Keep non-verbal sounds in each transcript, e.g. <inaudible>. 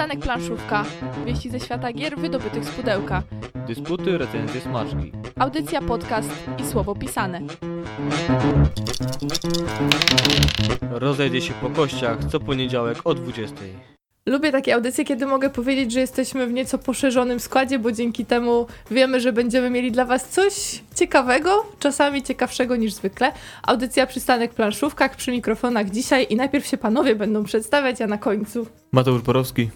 Przystanek Planszówka. Wieści ze świata gier wydobytych z pudełka. Dysputy, recenzje, smaczki. Audycja, podcast i słowo pisane. Rozejdzie się po kościach co poniedziałek o 20. Lubię takie audycje, kiedy mogę powiedzieć, że jesteśmy w nieco poszerzonym składzie, bo dzięki temu wiemy, że będziemy mieli dla Was coś ciekawego, czasami ciekawszego niż zwykle. Audycja Przystanek Planszówkach przy mikrofonach dzisiaj i najpierw się panowie będą przedstawiać, a na końcu. Mateusz Borowski.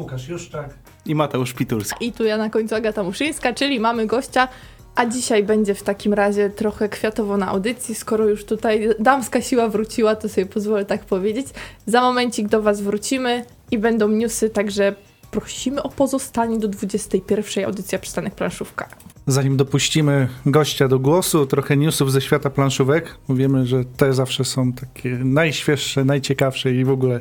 Łukasz Juszczak. i Mateusz Pitulski. I tu ja na końcu Agata Muszyńska, czyli mamy gościa. A dzisiaj będzie w takim razie trochę kwiatowo na audycji, skoro już tutaj damska siła wróciła, to sobie pozwolę tak powiedzieć. Za momencik do Was wrócimy i będą newsy, także prosimy o pozostanie do 21 audycja Przystanek Planszówka. Zanim dopuścimy gościa do głosu, trochę newsów ze świata planszówek. Wiemy, że te zawsze są takie najświeższe, najciekawsze i w ogóle.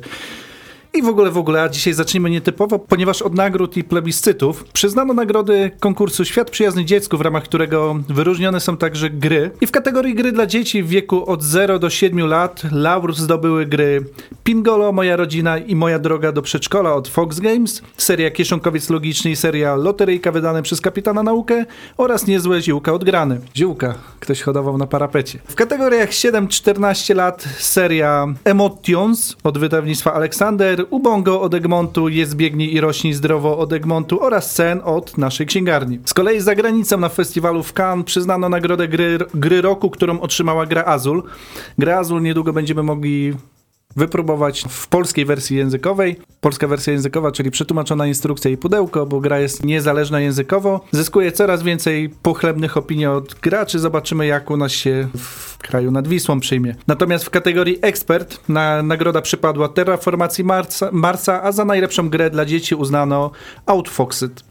I w ogóle, w ogóle, a dzisiaj zacznijmy nietypowo, ponieważ od nagród i plebiscytów przyznano nagrody konkursu Świat Przyjazny Dziecku, w ramach którego wyróżnione są także gry. I w kategorii gry dla dzieci w wieku od 0 do 7 lat laur zdobyły gry Pingolo, Moja Rodzina i Moja Droga do Przedszkola od Fox Games, seria Kieszonkowiec Logiczny i seria Loteryjka wydane przez Kapitana Naukę oraz Niezłe Ziółka Odgrane. Ziółka, ktoś hodował na parapecie. W kategoriach 7-14 lat seria Emotions od wydawnictwa Aleksander, Ubongo od Egmontu, Jest Biegnij i Rośnij Zdrowo od Egmontu oraz Sen od naszej księgarni. Z kolei za granicą na festiwalu w Cannes przyznano nagrodę gry, gry roku, którą otrzymała gra Azul. Gra Azul niedługo będziemy mogli wypróbować w polskiej wersji językowej. Polska wersja językowa, czyli przetłumaczona instrukcja i pudełko, bo gra jest niezależna językowo. Zyskuje coraz więcej pochlebnych opinii od graczy. Zobaczymy, jak u nas się w kraju nad Wisłą przyjmie. Natomiast w kategorii ekspert na nagroda przypadła Terraformacji Marsa, Marsa, a za najlepszą grę dla dzieci uznano Outfoxed.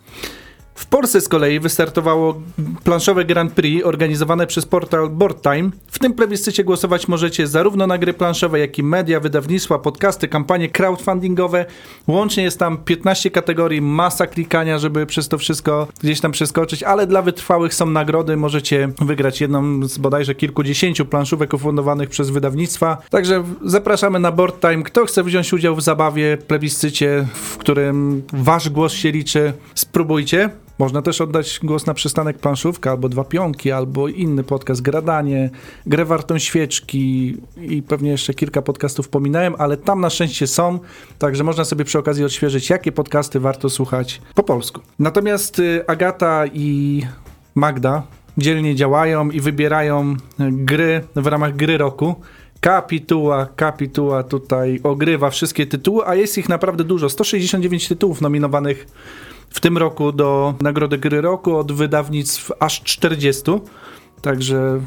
W Polsce z kolei wystartowało planszowe Grand Prix organizowane przez portal Board Time. W tym plebiscycie głosować możecie zarówno na gry planszowe, jak i media, wydawnictwa, podcasty, kampanie crowdfundingowe. Łącznie jest tam 15 kategorii, masa klikania, żeby przez to wszystko gdzieś tam przeskoczyć, ale dla wytrwałych są nagrody. Możecie wygrać jedną z bodajże kilkudziesięciu planszówek ufundowanych przez wydawnictwa. Także zapraszamy na Board Time. Kto chce wziąć udział w zabawie, plebiscycie, w którym wasz głos się liczy, spróbujcie. Można też oddać głos na przystanek planszówka, albo dwa pionki, albo inny podcast, gradanie, grę wartą świeczki i pewnie jeszcze kilka podcastów pominąłem, ale tam na szczęście są, także można sobie przy okazji odświeżyć, jakie podcasty warto słuchać po polsku. Natomiast y, Agata i Magda dzielnie działają i wybierają gry w ramach gry roku. Kapituła, kapituła tutaj ogrywa wszystkie tytuły, a jest ich naprawdę dużo. 169 tytułów nominowanych w tym roku do Nagrody Gry Roku, od wydawnictw aż 40. Także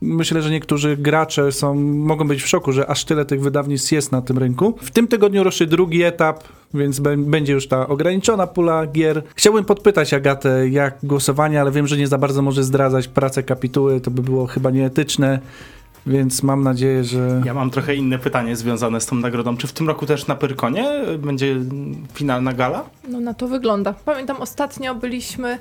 myślę, że niektórzy gracze są, mogą być w szoku, że aż tyle tych wydawnictw jest na tym rynku. W tym tygodniu ruszy drugi etap, więc będzie już ta ograniczona pula gier. Chciałbym podpytać Agatę, jak głosowanie, ale wiem, że nie za bardzo może zdradzać pracę kapituły, to by było chyba nieetyczne. Więc mam nadzieję, że. Ja mam trochę inne pytanie związane z tą nagrodą. Czy w tym roku też na Pyrkonie będzie finalna gala? No na to wygląda. Pamiętam ostatnio byliśmy,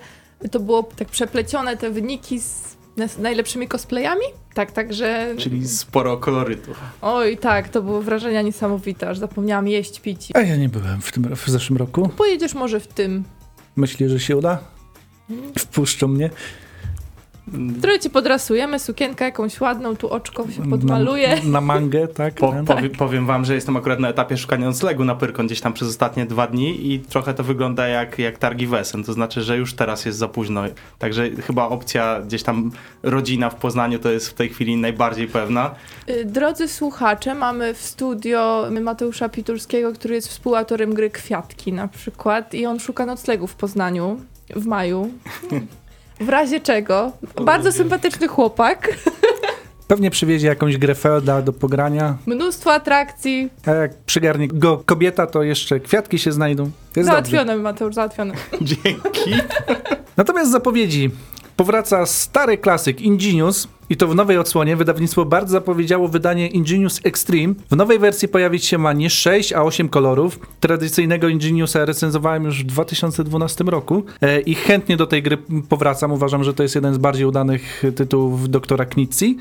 to było tak przeplecione te wyniki z najlepszymi cosplayami. Tak, także. Czyli sporo kolorytu. Oj, tak, to były wrażenia niesamowite, aż zapomniałam jeść, pić. A ja nie byłem w, tym, w zeszłym roku. Pojedziesz może w tym. Myślisz, że się uda? Wpuszczą mnie. Trochę ci podrasujemy, sukienkę jakąś ładną, tu oczko się podmaluje. Na, na mangę, tak? Po, powie, powiem wam, że jestem akurat na etapie szukania noclegu na Pyrkon gdzieś tam przez ostatnie dwa dni i trochę to wygląda jak, jak targi Wesen, to znaczy, że już teraz jest za późno. Także chyba opcja gdzieś tam rodzina w Poznaniu to jest w tej chwili najbardziej pewna. Drodzy słuchacze, mamy w studio Mateusza Pitulskiego, który jest współautorem gry Kwiatki na przykład i on szuka noclegu w Poznaniu w maju. <laughs> W razie czego. Bardzo sympatyczny chłopak. Pewnie przywiezie jakąś grę Felda do pogrania. Mnóstwo atrakcji. A jak przygarnie go kobieta, to jeszcze kwiatki się znajdą. Jest załatwione, dobrze. Mateusz, załatwione. <laughs> Dzięki. Natomiast zapowiedzi. Powraca stary klasyk Ingenius i to w nowej odsłonie. Wydawnictwo bardzo zapowiedziało wydanie Ingenius Extreme. W nowej wersji pojawić się ma nie 6, a 8 kolorów. Tradycyjnego Ingeniusa recenzowałem już w 2012 roku e, i chętnie do tej gry powracam. Uważam, że to jest jeden z bardziej udanych tytułów doktora Knizzi.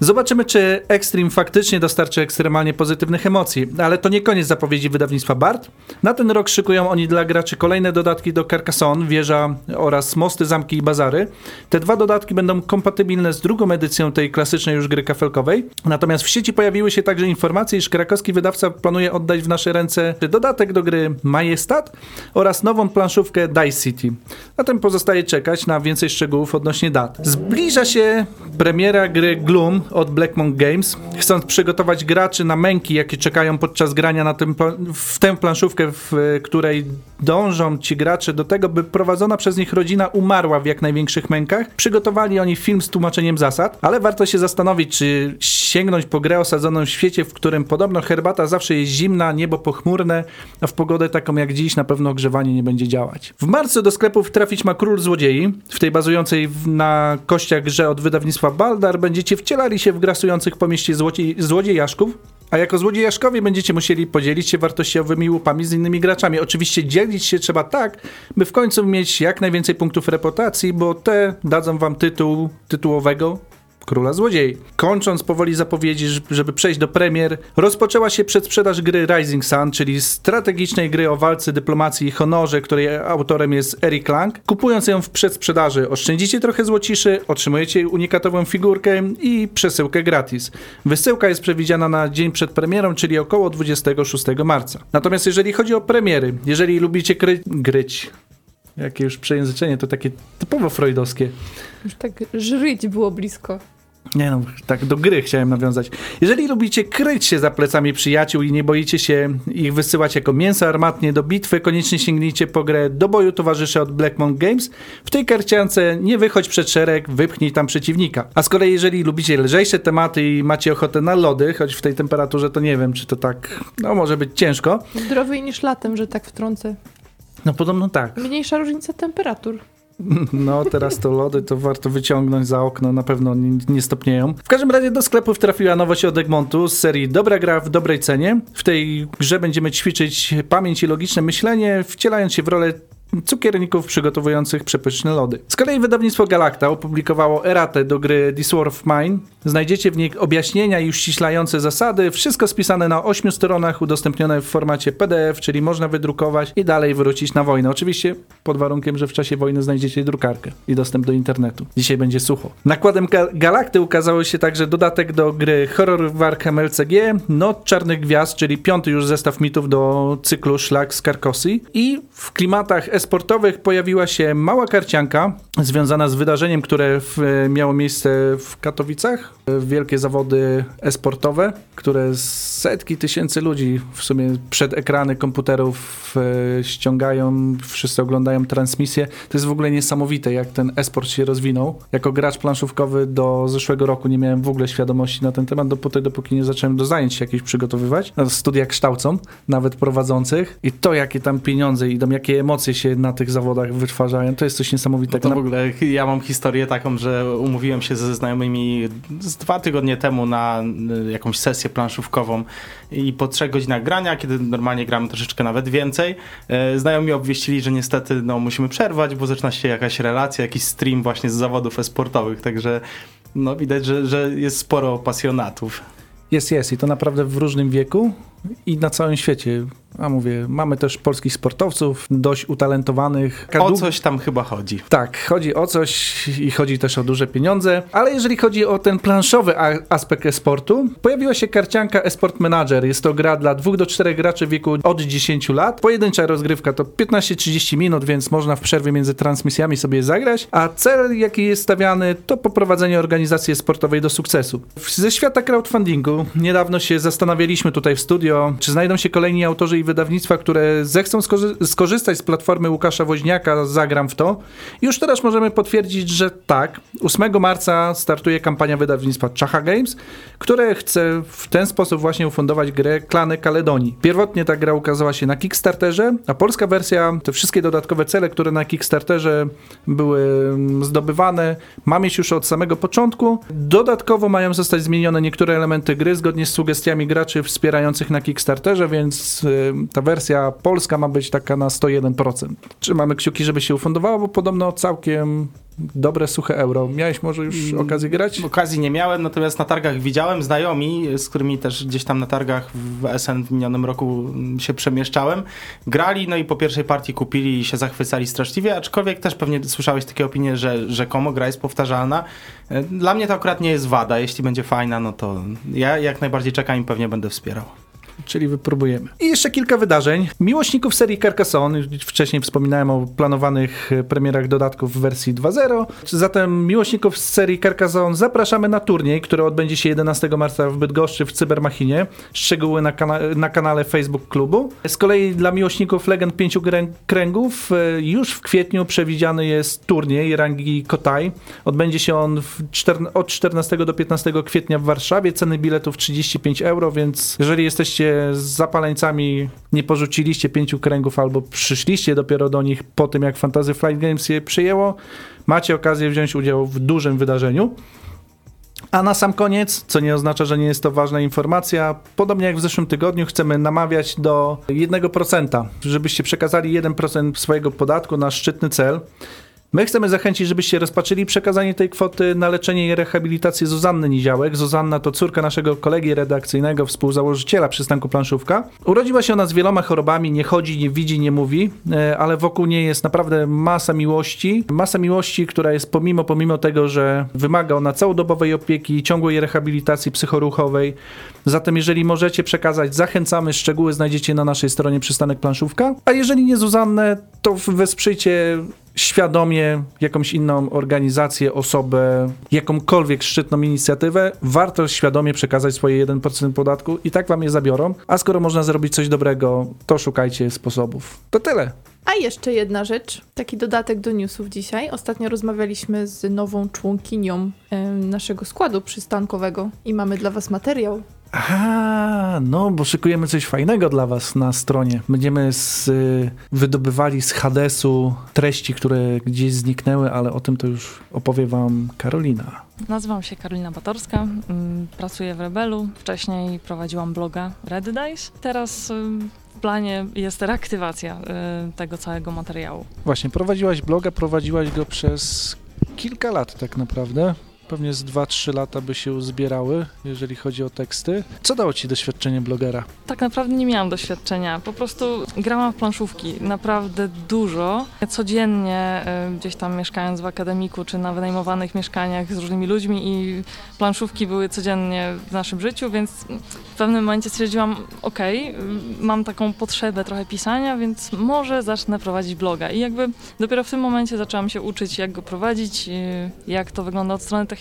Zobaczymy, czy Extreme faktycznie dostarczy ekstremalnie pozytywnych emocji, ale to nie koniec zapowiedzi wydawnictwa BART. Na ten rok szykują oni dla graczy kolejne dodatki do Carcassonne, wieża oraz mosty, zamki i bazary. Te dwa dodatki będą kompatybilne z drugą edycją tej klasycznej już gry kafelkowej. Natomiast w sieci pojawiły się także informacje, iż krakowski wydawca planuje oddać w nasze ręce dodatek do gry Majestat oraz nową planszówkę Dice City. Zatem pozostaje czekać na więcej szczegółów odnośnie dat. Zbliża się premiera gry Gloom od Blackmon Games. Chcąc przygotować graczy na męki, jakie czekają podczas grania na tym, w tę planszówkę, w której dążą ci gracze do tego, by prowadzona przez nich rodzina umarła w jak największych mękach, przygotowali oni film z tłumaczeniem zasad, ale warto się zastanowić, czy sięgnąć po grę osadzoną w świecie, w którym podobno herbata zawsze jest zimna, niebo pochmurne, a w pogodę taką jak dziś na pewno ogrzewanie nie będzie działać. W marcu do sklepów trafić ma Król Złodziei. W tej bazującej na kościach grze od wydawnictwa Baldar będziecie wcielali się w grasujących po mieście złodziej, złodziejaszków, a jako złodziejaszkowie będziecie musieli podzielić się wartościowymi łupami z innymi graczami. Oczywiście dzielić się trzeba tak, by w końcu mieć jak najwięcej punktów reputacji, bo te dadzą wam tytuł tytułowego Króla Złodziei. Kończąc powoli zapowiedzi, żeby przejść do premier, rozpoczęła się przedsprzedaż gry Rising Sun, czyli strategicznej gry o walce, dyplomacji i honorze, której autorem jest Eric Lang. Kupując ją w przedsprzedaży, oszczędzicie trochę złociszy, otrzymujecie unikatową figurkę i przesyłkę gratis. Wysyłka jest przewidziana na dzień przed premierą, czyli około 26 marca. Natomiast jeżeli chodzi o premiery, jeżeli lubicie kry- gryć, jakie już przejęzyczenie, to takie typowo freudowskie. Już tak żryć było blisko. Nie no, tak do gry chciałem nawiązać. Jeżeli lubicie kryć się za plecami przyjaciół i nie boicie się ich wysyłać jako mięso armatnie do bitwy, koniecznie sięgnijcie po grę Do boju towarzysze od Blackmon Games. W tej karciance nie wychodź przed szereg, wypchnij tam przeciwnika. A z kolei jeżeli lubicie lżejsze tematy i macie ochotę na lody, choć w tej temperaturze to nie wiem, czy to tak, no może być ciężko. Zdrowiej niż latem, że tak wtrącę. No podobno tak. Mniejsza różnica temperatur. No, teraz to lody to warto wyciągnąć za okno, na pewno nie, nie stopnieją. W każdym razie do sklepów trafiła nowość od Egmontu z serii Dobra gra w dobrej cenie. W tej grze będziemy ćwiczyć pamięć i logiczne myślenie, wcielając się w rolę cukierników przygotowujących przepyszne lody. Z kolei wydawnictwo Galacta opublikowało eratę do gry This War of Mine. Znajdziecie w niej objaśnienia i uściślające zasady, wszystko spisane na 8 stronach, udostępnione w formacie PDF, czyli można wydrukować i dalej wrócić na wojnę. Oczywiście pod warunkiem, że w czasie wojny znajdziecie drukarkę i dostęp do internetu. Dzisiaj będzie sucho. Nakładem Ga- Galakty ukazało się także dodatek do gry Horror Warhammer LCG, Noc Czarnych Gwiazd, czyli piąty już zestaw mitów do cyklu Szlak z Karkosji i w klimatach e-sportowych pojawiła się mała karcianka związana z wydarzeniem, które w, miało miejsce w Katowicach. Wielkie zawody e-sportowe, które setki tysięcy ludzi w sumie przed ekrany komputerów e, ściągają, wszyscy oglądają transmisję. To jest w ogóle niesamowite, jak ten e-sport się rozwinął. Jako gracz planszówkowy do zeszłego roku nie miałem w ogóle świadomości na ten temat, dopóty, dopóki nie zacząłem do zajęć się jakichś przygotowywać. Studia kształcą, nawet prowadzących. I to, jakie tam pieniądze idą, jakie emocje się na tych zawodach wytwarzają, to jest coś niesamowitego. To w ogóle ja mam historię taką, że umówiłem się ze znajomymi z dwa tygodnie temu na y, jakąś sesję planszówkową i po trzech godzinach grania, kiedy normalnie gramy troszeczkę nawet więcej, e, znajomi obwieścili, że niestety no, musimy przerwać, bo zaczyna się jakaś relacja, jakiś stream właśnie z zawodów e-sportowych, także no, widać, że, że jest sporo pasjonatów. Jest, jest i to naprawdę w różnym wieku i na całym świecie. A mówię, mamy też polskich sportowców, dość utalentowanych. O coś tam chyba chodzi. Tak, chodzi o coś i chodzi też o duże pieniądze, ale jeżeli chodzi o ten planszowy aspekt e-sportu, pojawiła się karcianka Esport Manager. Jest to gra dla 2 do 4 graczy w wieku od 10 lat. Pojedyncza rozgrywka to 15-30 minut, więc można w przerwie między transmisjami sobie zagrać, a cel jaki jest stawiany to poprowadzenie organizacji sportowej do sukcesu. Ze świata crowdfundingu niedawno się zastanawialiśmy tutaj w studio, czy znajdą się kolejni autorzy i wydawnictwa, które zechcą skorzy- skorzystać z platformy Łukasza Woźniaka Zagram w to. Już teraz możemy potwierdzić, że tak. 8 marca startuje kampania wydawnictwa Czacha Games, które chce w ten sposób właśnie ufundować grę Klany Kaledonii. Pierwotnie ta gra ukazała się na Kickstarterze, a polska wersja, te wszystkie dodatkowe cele, które na Kickstarterze były mm, zdobywane, ma mieć już od samego początku. Dodatkowo mają zostać zmienione niektóre elementy gry zgodnie z sugestiami graczy wspierających na Kickstarterze, więc y, ta wersja polska ma być taka na 101%. Trzymamy kciuki, żeby się ufundowało, bo podobno całkiem dobre, suche euro. Miałeś może już Mm, okazję grać? Okazji nie miałem, natomiast na targach widziałem znajomi, z którymi też gdzieś tam na targach w SN w minionym roku mm, się przemieszczałem. Grali, no i po pierwszej partii kupili i się zachwycali straszliwie, aczkolwiek też pewnie słyszałeś takie opinie, że rzekomo gra jest powtarzalna. E, Dla mnie to akurat nie jest wada. Jeśli będzie fajna, no to ja jak najbardziej czekam i pewnie będę wspierał. Czyli wypróbujemy. I jeszcze kilka wydarzeń. Miłośników serii Carcassonne, wcześniej wspominałem o planowanych premierach dodatków w wersji 2.0. Zatem miłośników z serii Carcassonne zapraszamy na turniej, który odbędzie się 11 marca w Bydgoszczy w Cybermachinie. Szczegóły na, kana na kanale Facebook klubu. Z kolei dla miłośników Legend Pięciu Krę- Kręgów e, już w kwietniu przewidziany jest turniej rangi Kotai. Odbędzie się on od 14 do 15 kwietnia w Warszawie. Ceny biletów 35 euro, więc jeżeli jesteście z zapaleńcami, nie porzuciliście pięciu kręgów albo przyszliście dopiero do nich po tym, jak Fantasy Flight Games je przyjęło, macie okazję wziąć udział w dużym wydarzeniu. A na sam koniec, co nie oznacza, że nie jest to ważna informacja, podobnie jak w zeszłym tygodniu, chcemy namawiać do 1%, żebyście przekazali 1% swojego podatku na szczytny cel. My chcemy zachęcić, żebyście rozpatrzyli przekazanie tej kwoty na leczenie i rehabilitację Zuzanny Niziałek. Zuzanna to córka naszego kolegi redakcyjnego, współzałożyciela przystanku Planszówka. Urodziła się ona z wieloma chorobami, nie chodzi, nie widzi, nie mówi, e, ale wokół niej jest naprawdę masa miłości. Masa miłości, która jest pomimo, pomimo tego, że wymaga ona całodobowej opieki, ciągłej rehabilitacji psychoruchowej. Zatem jeżeli możecie przekazać, zachęcamy. Szczegóły znajdziecie na naszej stronie Przystanek Planszówka. A jeżeli nie Zuzannę, to wesprzyjcie świadomie jakąś inną organizację, osobę, jakąkolwiek szczytną inicjatywę, warto świadomie przekazać swoje 1% podatku i tak wam je zabiorą. A skoro można zrobić coś dobrego, to szukajcie sposobów. To tyle. A jeszcze jedna rzecz, taki dodatek do newsów dzisiaj. Ostatnio rozmawialiśmy z nową członkinią naszego składu przystankowego i mamy dla was materiał. A, no, bo szykujemy coś fajnego dla Was na stronie. Będziemy z, y, wydobywali z Hadesu treści, które gdzieś zniknęły, ale o tym to już opowie Wam Karolina. Nazywam się Karolina Batorska, mm, pracuję w Rebelu. Wcześniej prowadziłam bloga Red Dice. Teraz ym, w planie jest reaktywacja y, tego całego materiału. Właśnie, prowadziłaś bloga, prowadziłaś go przez kilka lat tak naprawdę. Pewnie z 2-3 lata by się uzbierały, jeżeli chodzi o teksty. Co dało Ci doświadczenie blogera? Tak naprawdę nie miałam doświadczenia, po prostu grałam w planszówki naprawdę dużo. Codziennie y, gdzieś tam mieszkając w akademiku czy na wynajmowanych mieszkaniach z różnymi ludźmi i planszówki były codziennie w naszym życiu, więc w pewnym momencie stwierdziłam, y, mam taką potrzebę trochę pisania, więc może zacznę prowadzić bloga. I jakby dopiero w tym momencie zaczęłam się uczyć, jak go prowadzić, jak to wygląda od strony technicznej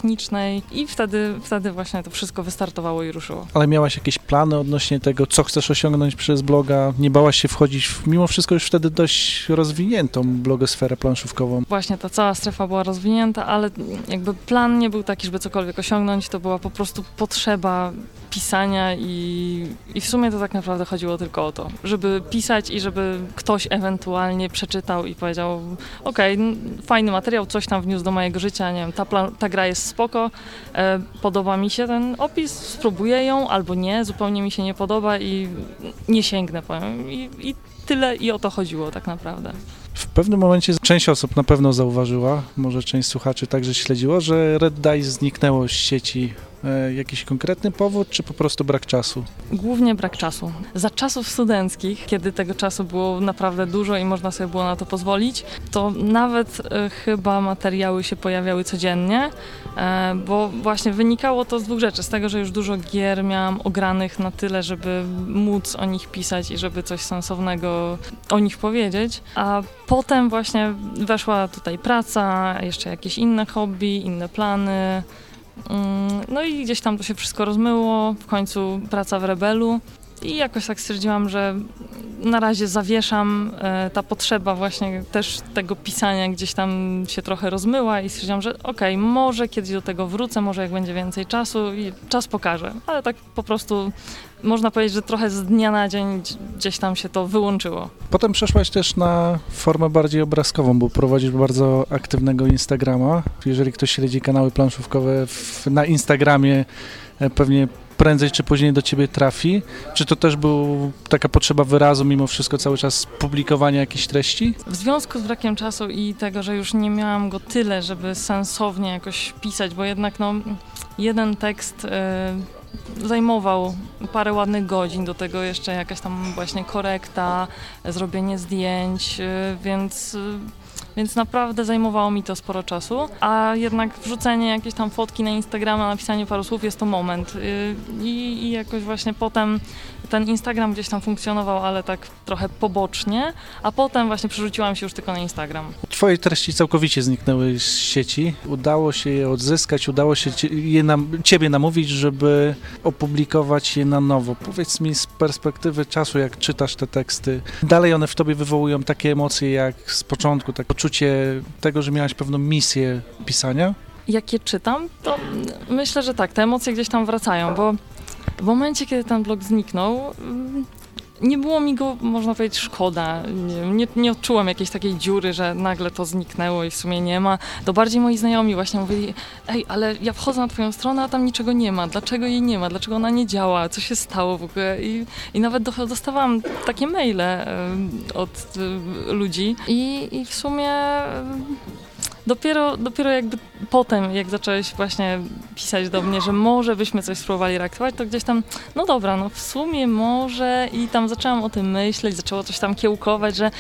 i wtedy, wtedy właśnie to wszystko wystartowało i ruszyło. Ale miałaś jakieś plany odnośnie tego, co chcesz osiągnąć przez bloga? Nie bałaś się wchodzić w, mimo wszystko już wtedy dość rozwiniętą blogosferę planszówkową. Właśnie ta cała strefa była rozwinięta, ale jakby plan nie był taki, żeby cokolwiek osiągnąć, to była po prostu potrzeba pisania i, i w sumie to tak naprawdę chodziło tylko o to, żeby pisać i żeby ktoś ewentualnie przeczytał i powiedział okej, n- fajny materiał, coś tam wniósł do mojego życia, nie wiem, ta, pla- ta gra jest spoko, e, podoba mi się ten opis, spróbuję ją albo nie, zupełnie mi się nie podoba i nie sięgnę po nią i, i tyle i o to chodziło tak naprawdę. W pewnym momencie część osób na pewno zauważyła, może część słuchaczy także śledziło, że Red Dice zniknęło z sieci. E, jakiś konkretny powód, czy po prostu brak czasu? Głównie brak czasu. Za czasów studenckich, kiedy tego czasu było naprawdę dużo i można sobie było na to pozwolić, to nawet e, chyba materiały się pojawiały codziennie, e, bo właśnie wynikało to z dwóch rzeczy. Z tego, że już dużo gier miałam ogranych na tyle, żeby móc o nich pisać i żeby coś sensownego o nich powiedzieć, a potem właśnie weszła tutaj praca, jeszcze jakieś inne hobby, inne plany. Mm, No i gdzieś tam to się wszystko rozmyło, w końcu praca w Rebelu. I jakoś tak stwierdziłam, że na razie zawieszam, e, ta potrzeba właśnie też tego pisania gdzieś tam się trochę rozmyła i stwierdziłam, że okej, może kiedyś do tego wrócę, może jak będzie więcej czasu i czas pokaże, ale tak po prostu można powiedzieć, że trochę z dnia na dzień gdzieś- tam się to wyłączyło. Potem przeszłaś też na formę bardziej obrazkową, bo prowadzisz bardzo aktywnego Instagrama. Jeżeli ktoś śledzi kanały planszówkowe w, na Instagramie, e, pewnie prędzej czy później do ciebie trafi? Czy to też była taka potrzeba wyrazu, mimo wszystko cały czas publikowania jakichś treści? W związku z brakiem czasu i tego, że już nie miałam go tyle, żeby sensownie jakoś pisać, bo jednak no, jeden tekst e, zajmował parę ładnych godzin, do tego jeszcze jakaś tam właśnie korekta, zrobienie zdjęć, e, więc, e, więc naprawdę zajmowało mi to sporo czasu, a jednak wrzucenie jakiejś tam fotki na Instagrama, napisanie paru słów jest to moment e, i, i jakoś właśnie potem ten Instagram gdzieś tam funkcjonował, ale tak trochę pobocznie, a potem właśnie przerzuciłam się już tylko na Instagram. Twoje treści całkowicie zniknęły z sieci. Udało się je odzyskać, udało się je nam, ciebie namówić, żeby opublikować je na nowo. Powiedz mi z perspektywy czasu, jak czytasz te teksty, dalej one w tobie wywołują takie emocje jak z początku, tak poczucie tego, że miałaś pewną misję pisania? Jak je czytam, to myślę, że tak, te emocje gdzieś tam wracają, bo w momencie, kiedy ten blog zniknął, mm, nie było mi go, można powiedzieć, szkoda. Nie, nie, nie odczułam jakiejś takiej dziury, że nagle to zniknęło i w sumie nie ma. To bardziej moi znajomi właśnie mówili, ej, ale ja wchodzę na twoją stronę, a tam niczego nie ma. Dlaczego jej nie ma? Dlaczego ona nie działa? Co się stało w ogóle? I, i nawet do, dostawałam takie maile em, od y, ludzi i, i w sumie... em, Dopiero, dopiero jakby potem, jak zacząłeś właśnie pisać do mnie, że może byśmy coś spróbowali reaktywować, to gdzieś tam, no dobra, no w sumie może i tam zaczęłam o tym myśleć, zaczęło coś tam kiełkować, że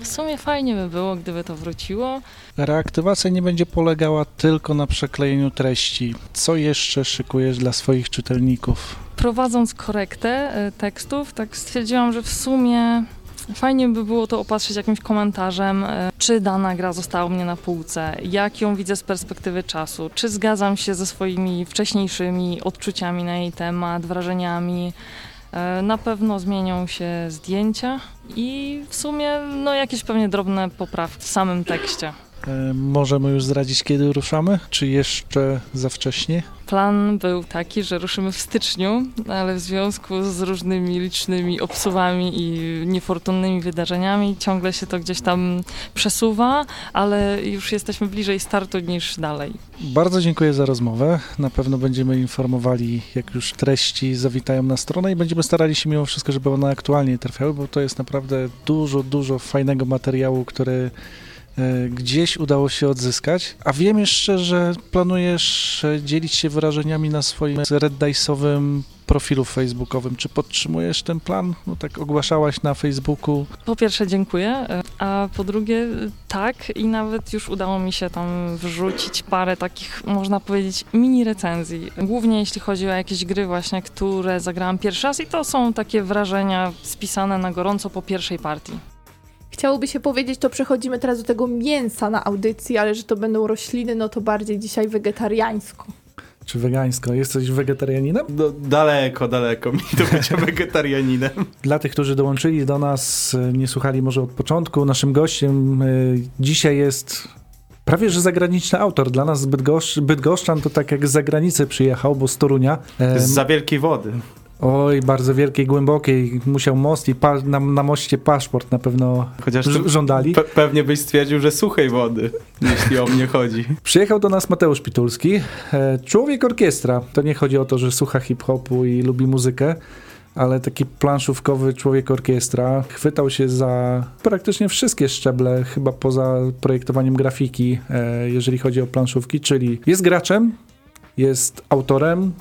w sumie fajnie by było, gdyby to wróciło. Reaktywacja nie będzie polegała tylko na przeklejeniu treści. Co jeszcze szykujesz dla swoich czytelników? Prowadząc korektę e, tekstów, tak stwierdziłam, że w sumie fajnie by było to opatrzyć jakimś komentarzem, e, czy dana gra została u mnie na półce, jak ją widzę z perspektywy czasu, czy zgadzam się ze swoimi wcześniejszymi odczuciami na jej temat, wrażeniami. E, Na pewno zmienią się zdjęcia i w sumie no, jakieś pewnie drobne poprawki w samym tekście. Możemy już zdradzić, kiedy ruszamy? Czy jeszcze za wcześnie? Plan był taki, że ruszymy w styczniu, ale w związku z różnymi licznymi obsuwami i niefortunnymi wydarzeniami ciągle się to gdzieś tam przesuwa, ale już jesteśmy bliżej startu niż dalej. Bardzo dziękuję za rozmowę. Na pewno będziemy informowali, jak już treści zawitają na stronę i będziemy starali się mimo wszystko, żeby one aktualnie trafiały, bo to jest naprawdę dużo, dużo fajnego materiału, który gdzieś udało się odzyskać. A wiem jeszcze, że planujesz e, dzielić się wyrażeniami na swoim Red Dice'owym profilu facebookowym. Czy podtrzymujesz ten plan? No tak ogłaszałaś na Facebooku. Po pierwsze dziękuję, a po drugie tak i nawet już udało mi się tam wrzucić parę takich, można powiedzieć, mini recenzji. Głównie jeśli chodzi o jakieś gry właśnie, które zagrałam pierwszy raz i to są takie wrażenia spisane na gorąco po pierwszej partii. Chciałoby się powiedzieć, to przechodzimy teraz do tego mięsa na audycji, ale że to będą rośliny, no to bardziej dzisiaj wegetariańsko. Czy wegańsko? Jesteś wegetarianinem? No, daleko, daleko mi to bycie <laughs> wegetarianinem. Dla tych, którzy dołączyli do nas, e, nie słuchali może od początku, naszym gościem e, dzisiaj jest prawie że zagraniczny autor. Dla nas Bydgoszcz, Bydgoszczan to tak jak z zagranicy przyjechał, bo z Torunia. Z za wielkiej wody. Oj, bardzo wielkiej, głębokiej. Musiał most i na, na moście paszport na pewno Chociaż żądali. pe pewnie byś stwierdził, że suchej wody, jeśli o mnie chodzi. Przyjechał do nas Mateusz Pitulski, e, człowiek orkiestra. To nie chodzi o to, że słucha hip-hopu i lubi muzykę, ale taki planszówkowy człowiek orkiestra. Chwytał się za praktycznie wszystkie szczeble, chyba poza projektowaniem grafiki, e, jeżeli chodzi o planszówki, czyli jest graczem, jest autorem,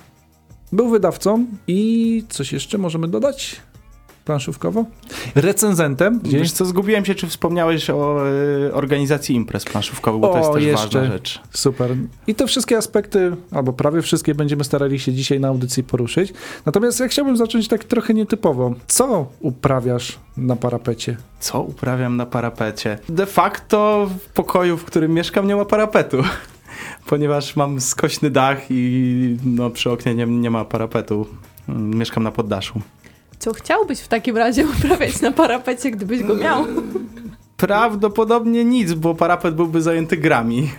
był wydawcą i coś jeszcze możemy dodać? Planszówkowo? Recenzentem. Wiesz co, zgubiłem się, czy wspomniałeś o e, organizacji imprez planszówkowych, bo to jest O, też jeszcze. ważna rzecz. Super. I te wszystkie aspekty, albo prawie wszystkie, będziemy starali się dzisiaj na audycji poruszyć. Natomiast ja chciałbym zacząć tak trochę nietypowo. Co uprawiasz na parapecie? Co uprawiam na parapecie? De facto w pokoju, w którym mieszkam, nie ma parapetu. Ponieważ mam skośny dach i no, przy oknie nie, nie ma parapetu. Mieszkam na poddaszu. Co chciałbyś w takim razie uprawiać na parapecie, gdybyś go miał? Prawdopodobnie nic, bo parapet byłby zajęty grami.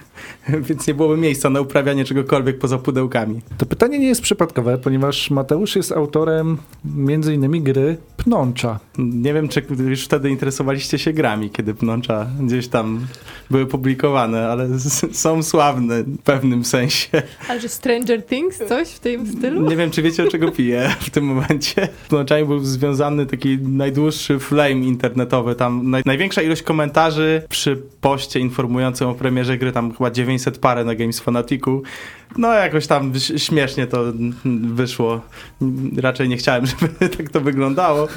<laughs> więc nie byłoby miejsca na uprawianie czegokolwiek poza pudełkami. To pytanie nie jest przypadkowe, ponieważ Mateusz jest autorem między innymi gry Pnącza. Nie wiem, czy już wtedy interesowaliście się grami, kiedy Pnącza gdzieś tam były publikowane, ale są sławne w pewnym sensie. Ale że Stranger Things, coś w tym stylu? Nie wiem, czy wiecie, o czego piję w tym momencie. Pnączami był związany taki najdłuższy flame internetowy. Tam naj, największa ilość komentarzy przy poście informującym o premierze gry, tam chyba 900 parę na Games Fanaticu. No jakoś tam śmiesznie to wyszło. Raczej nie chciałem, <laughs> żeby tak to wyglądało,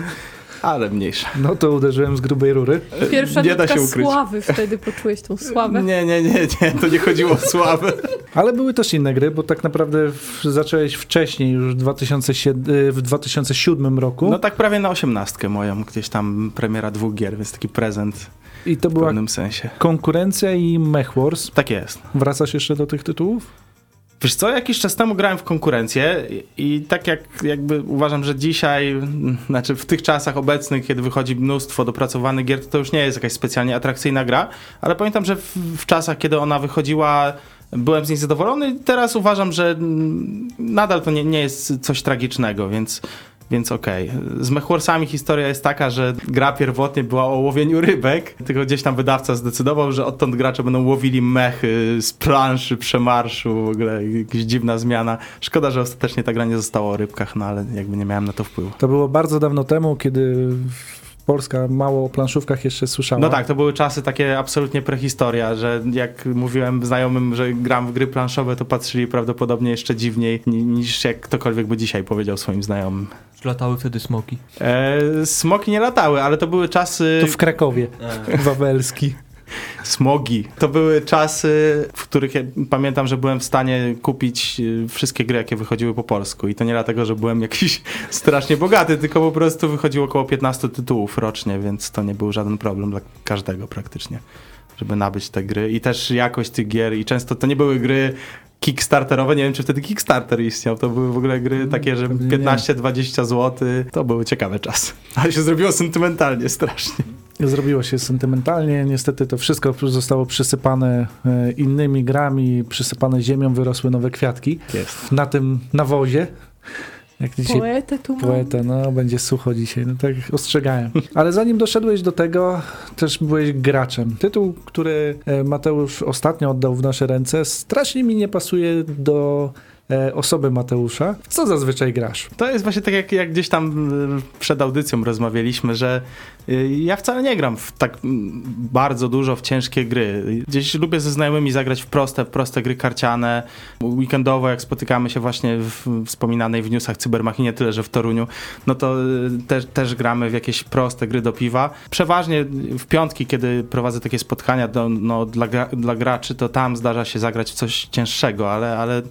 ale mniejsza. No to uderzyłem z grubej rury. Pierwsza nie da się ukryć. sławy wtedy poczułeś tą sławę. Nie, nie, nie, nie, to nie chodziło o sławę. Ale były też inne gry, bo tak naprawdę w, zacząłeś wcześniej, już w 2007, w 2007 roku. No tak prawie na osiemnastkę moją, gdzieś tam premiera dwóch gier, więc taki prezent I to w była pewnym sensie. konkurencja i Mech Wars. Tak jest. Wracasz jeszcze do tych tytułów? Wiesz co, jakiś czas temu grałem w konkurencję i, i tak jak jakby uważam, że dzisiaj, znaczy w tych czasach obecnych, kiedy wychodzi mnóstwo dopracowanych gier, to, to już nie jest jakaś specjalnie atrakcyjna gra, ale pamiętam, że w, w czasach, kiedy ona wychodziła, byłem z niej zadowolony. Teraz uważam, że mm, nadal to nie, nie jest coś tragicznego, więc więc okej. Z Mechwarsami historia jest taka, że gra pierwotnie była o łowieniu rybek, tylko gdzieś tam wydawca zdecydował, że odtąd gracze będą łowili mechy z planszy, przemarszu, w ogóle jakaś dziwna zmiana. Szkoda, że ostatecznie ta gra nie została o rybkach, no ale jakby nie miałem na to wpływu. To było bardzo dawno temu, kiedy Polska mało o planszówkach jeszcze słyszała. No tak, to były czasy takie absolutnie prehistoria, że jak mówiłem znajomym, że gram w gry planszowe, to patrzyli prawdopodobnie jeszcze dziwniej ni- niż jak ktokolwiek by dzisiaj powiedział swoim znajomym. Czy latały wtedy smoki? E, smoki nie latały, ale to były czasy... To w Krakowie, Wawelski. Smogi. To były czasy, w których ja pamiętam, że byłem w stanie kupić y, wszystkie gry, jakie wychodziły po polsku. I to nie dlatego, że byłem jakiś <laughs> strasznie bogaty, tylko po prostu wychodziło około 15 tytułów rocznie, więc to nie był żaden problem dla każdego praktycznie, żeby nabyć te gry. I też jakość tych gier. I często to nie były gry kickstarterowe, nie wiem czy wtedy Kickstarter istniał, to były w ogóle gry takie, że pewnie nie. 15-20 zł, to były ciekawe czasy. <laughs> Ale się zrobiło sentymentalnie strasznie. Zrobiło się sentymentalnie, niestety to wszystko zostało przysypane e, innymi grami, przysypane ziemią, wyrosły nowe kwiatki. Jest. Na tym nawozie, jak dzisiaj Poetę tu mam. poeta, no będzie sucho dzisiaj, no tak ostrzegałem. Ale zanim doszedłeś do tego, też byłeś graczem. Tytuł, który e, Mateusz ostatnio oddał w nasze ręce, strasznie mi nie pasuje do osoby Mateusza. Co zazwyczaj grasz? To jest właśnie tak, jak, jak gdzieś tam y, przed audycją rozmawialiśmy, że y, ja wcale nie gram w tak bardzo dużo w ciężkie gry. Gdzieś lubię ze znajomymi zagrać w proste, proste gry karciane. Weekendowo, jak spotykamy się właśnie w wspominanej w newsach cybermachinie, tyle że w Toruniu, no to też, też gramy w jakieś proste gry do piwa. Przeważnie w piątki, kiedy prowadzę takie spotkania do, no, dla, dla graczy, to tam zdarza się zagrać w coś cięższego, ale, ale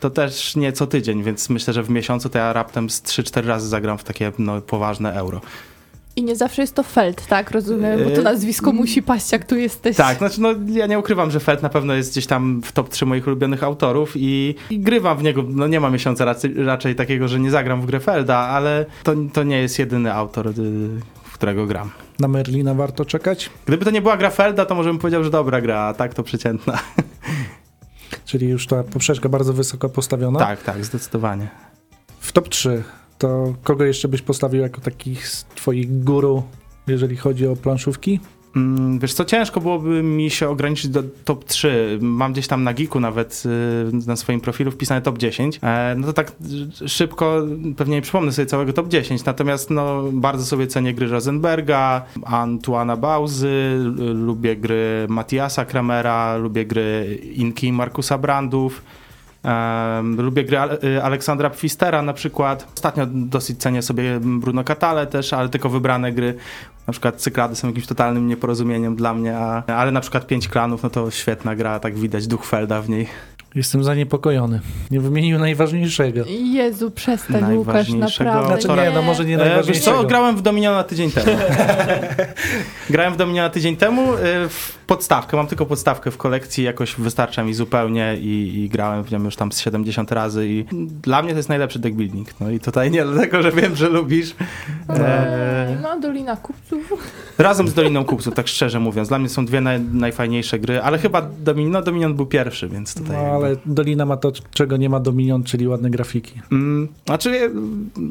to też nie co tydzień, więc myślę, że w miesiącu to ja raptem z 3-4 razy zagram w takie no, poważne euro. I nie zawsze jest to Feld, tak? Rozumiem, bo to Yy, nazwisko musi paść, jak tu jesteś. Tak, znaczy no ja nie ukrywam, że Feld na pewno jest gdzieś tam w top 3 moich ulubionych autorów i, i grywam w niego, no nie ma miesiąca raczej, raczej takiego, że nie zagram w grę Felda, ale to, to nie jest jedyny autor, y, w którego gram. Na Merlina warto czekać? Gdyby to nie była gra Felda, to może bym powiedział, że dobra gra, a tak to przeciętna. <laughs> Czyli już ta poprzeczka bardzo wysoko postawiona. Tak, tak, zdecydowanie. W top 3 to kogo jeszcze byś postawił jako takich z twoich guru, jeżeli chodzi o planszówki? Mm, Wiesz co, ciężko byłoby mi się ograniczyć do top 3. Mam gdzieś tam na Geeku nawet y, na swoim profilu wpisane top 10. E, No to tak szybko pewnie nie przypomnę sobie całego top 10, natomiast no, bardzo sobie cenię gry Rosenberga, Antuana Bauzy, lubię gry Matiasa Kramera, lubię gry Inki i Markusa Brandów. Lubię gry y, Aleksandra Pfistera na przykład. Ostatnio dosyć cenię sobie Bruno Catale też, ale tylko wybrane gry. Na przykład cyklady są jakimś totalnym nieporozumieniem dla mnie, a, ale na przykład Pięć Klanów, no to świetna gra, tak widać duch Felda w niej. Jestem zaniepokojony. Nie wymienił najważniejszego. Jezu, przestań Łukasz, Najważniejszego naprawdę. Znaczy nie, no może nie E, wiesz najważniejszego. co, grałem w Dominiona tydzień temu. <laughs> Grałem w Dominiona tydzień temu y, w podstawkę, mam tylko podstawkę w kolekcji, jakoś wystarcza mi zupełnie i, i grałem w nią już tam z 70 razy i dla mnie to jest najlepszy deck building. No i tutaj nie dlatego, że wiem, że lubisz. E, No, Dolina Kupców. razem z Doliną Kupców, tak szczerze mówiąc. Dla mnie są dwie naj, najfajniejsze gry, ale chyba Dominion, no, Dominion był pierwszy, więc No, tutaj... ale Dolina ma to, czego nie ma Dominion, czyli ładne grafiki. Mm, znaczy,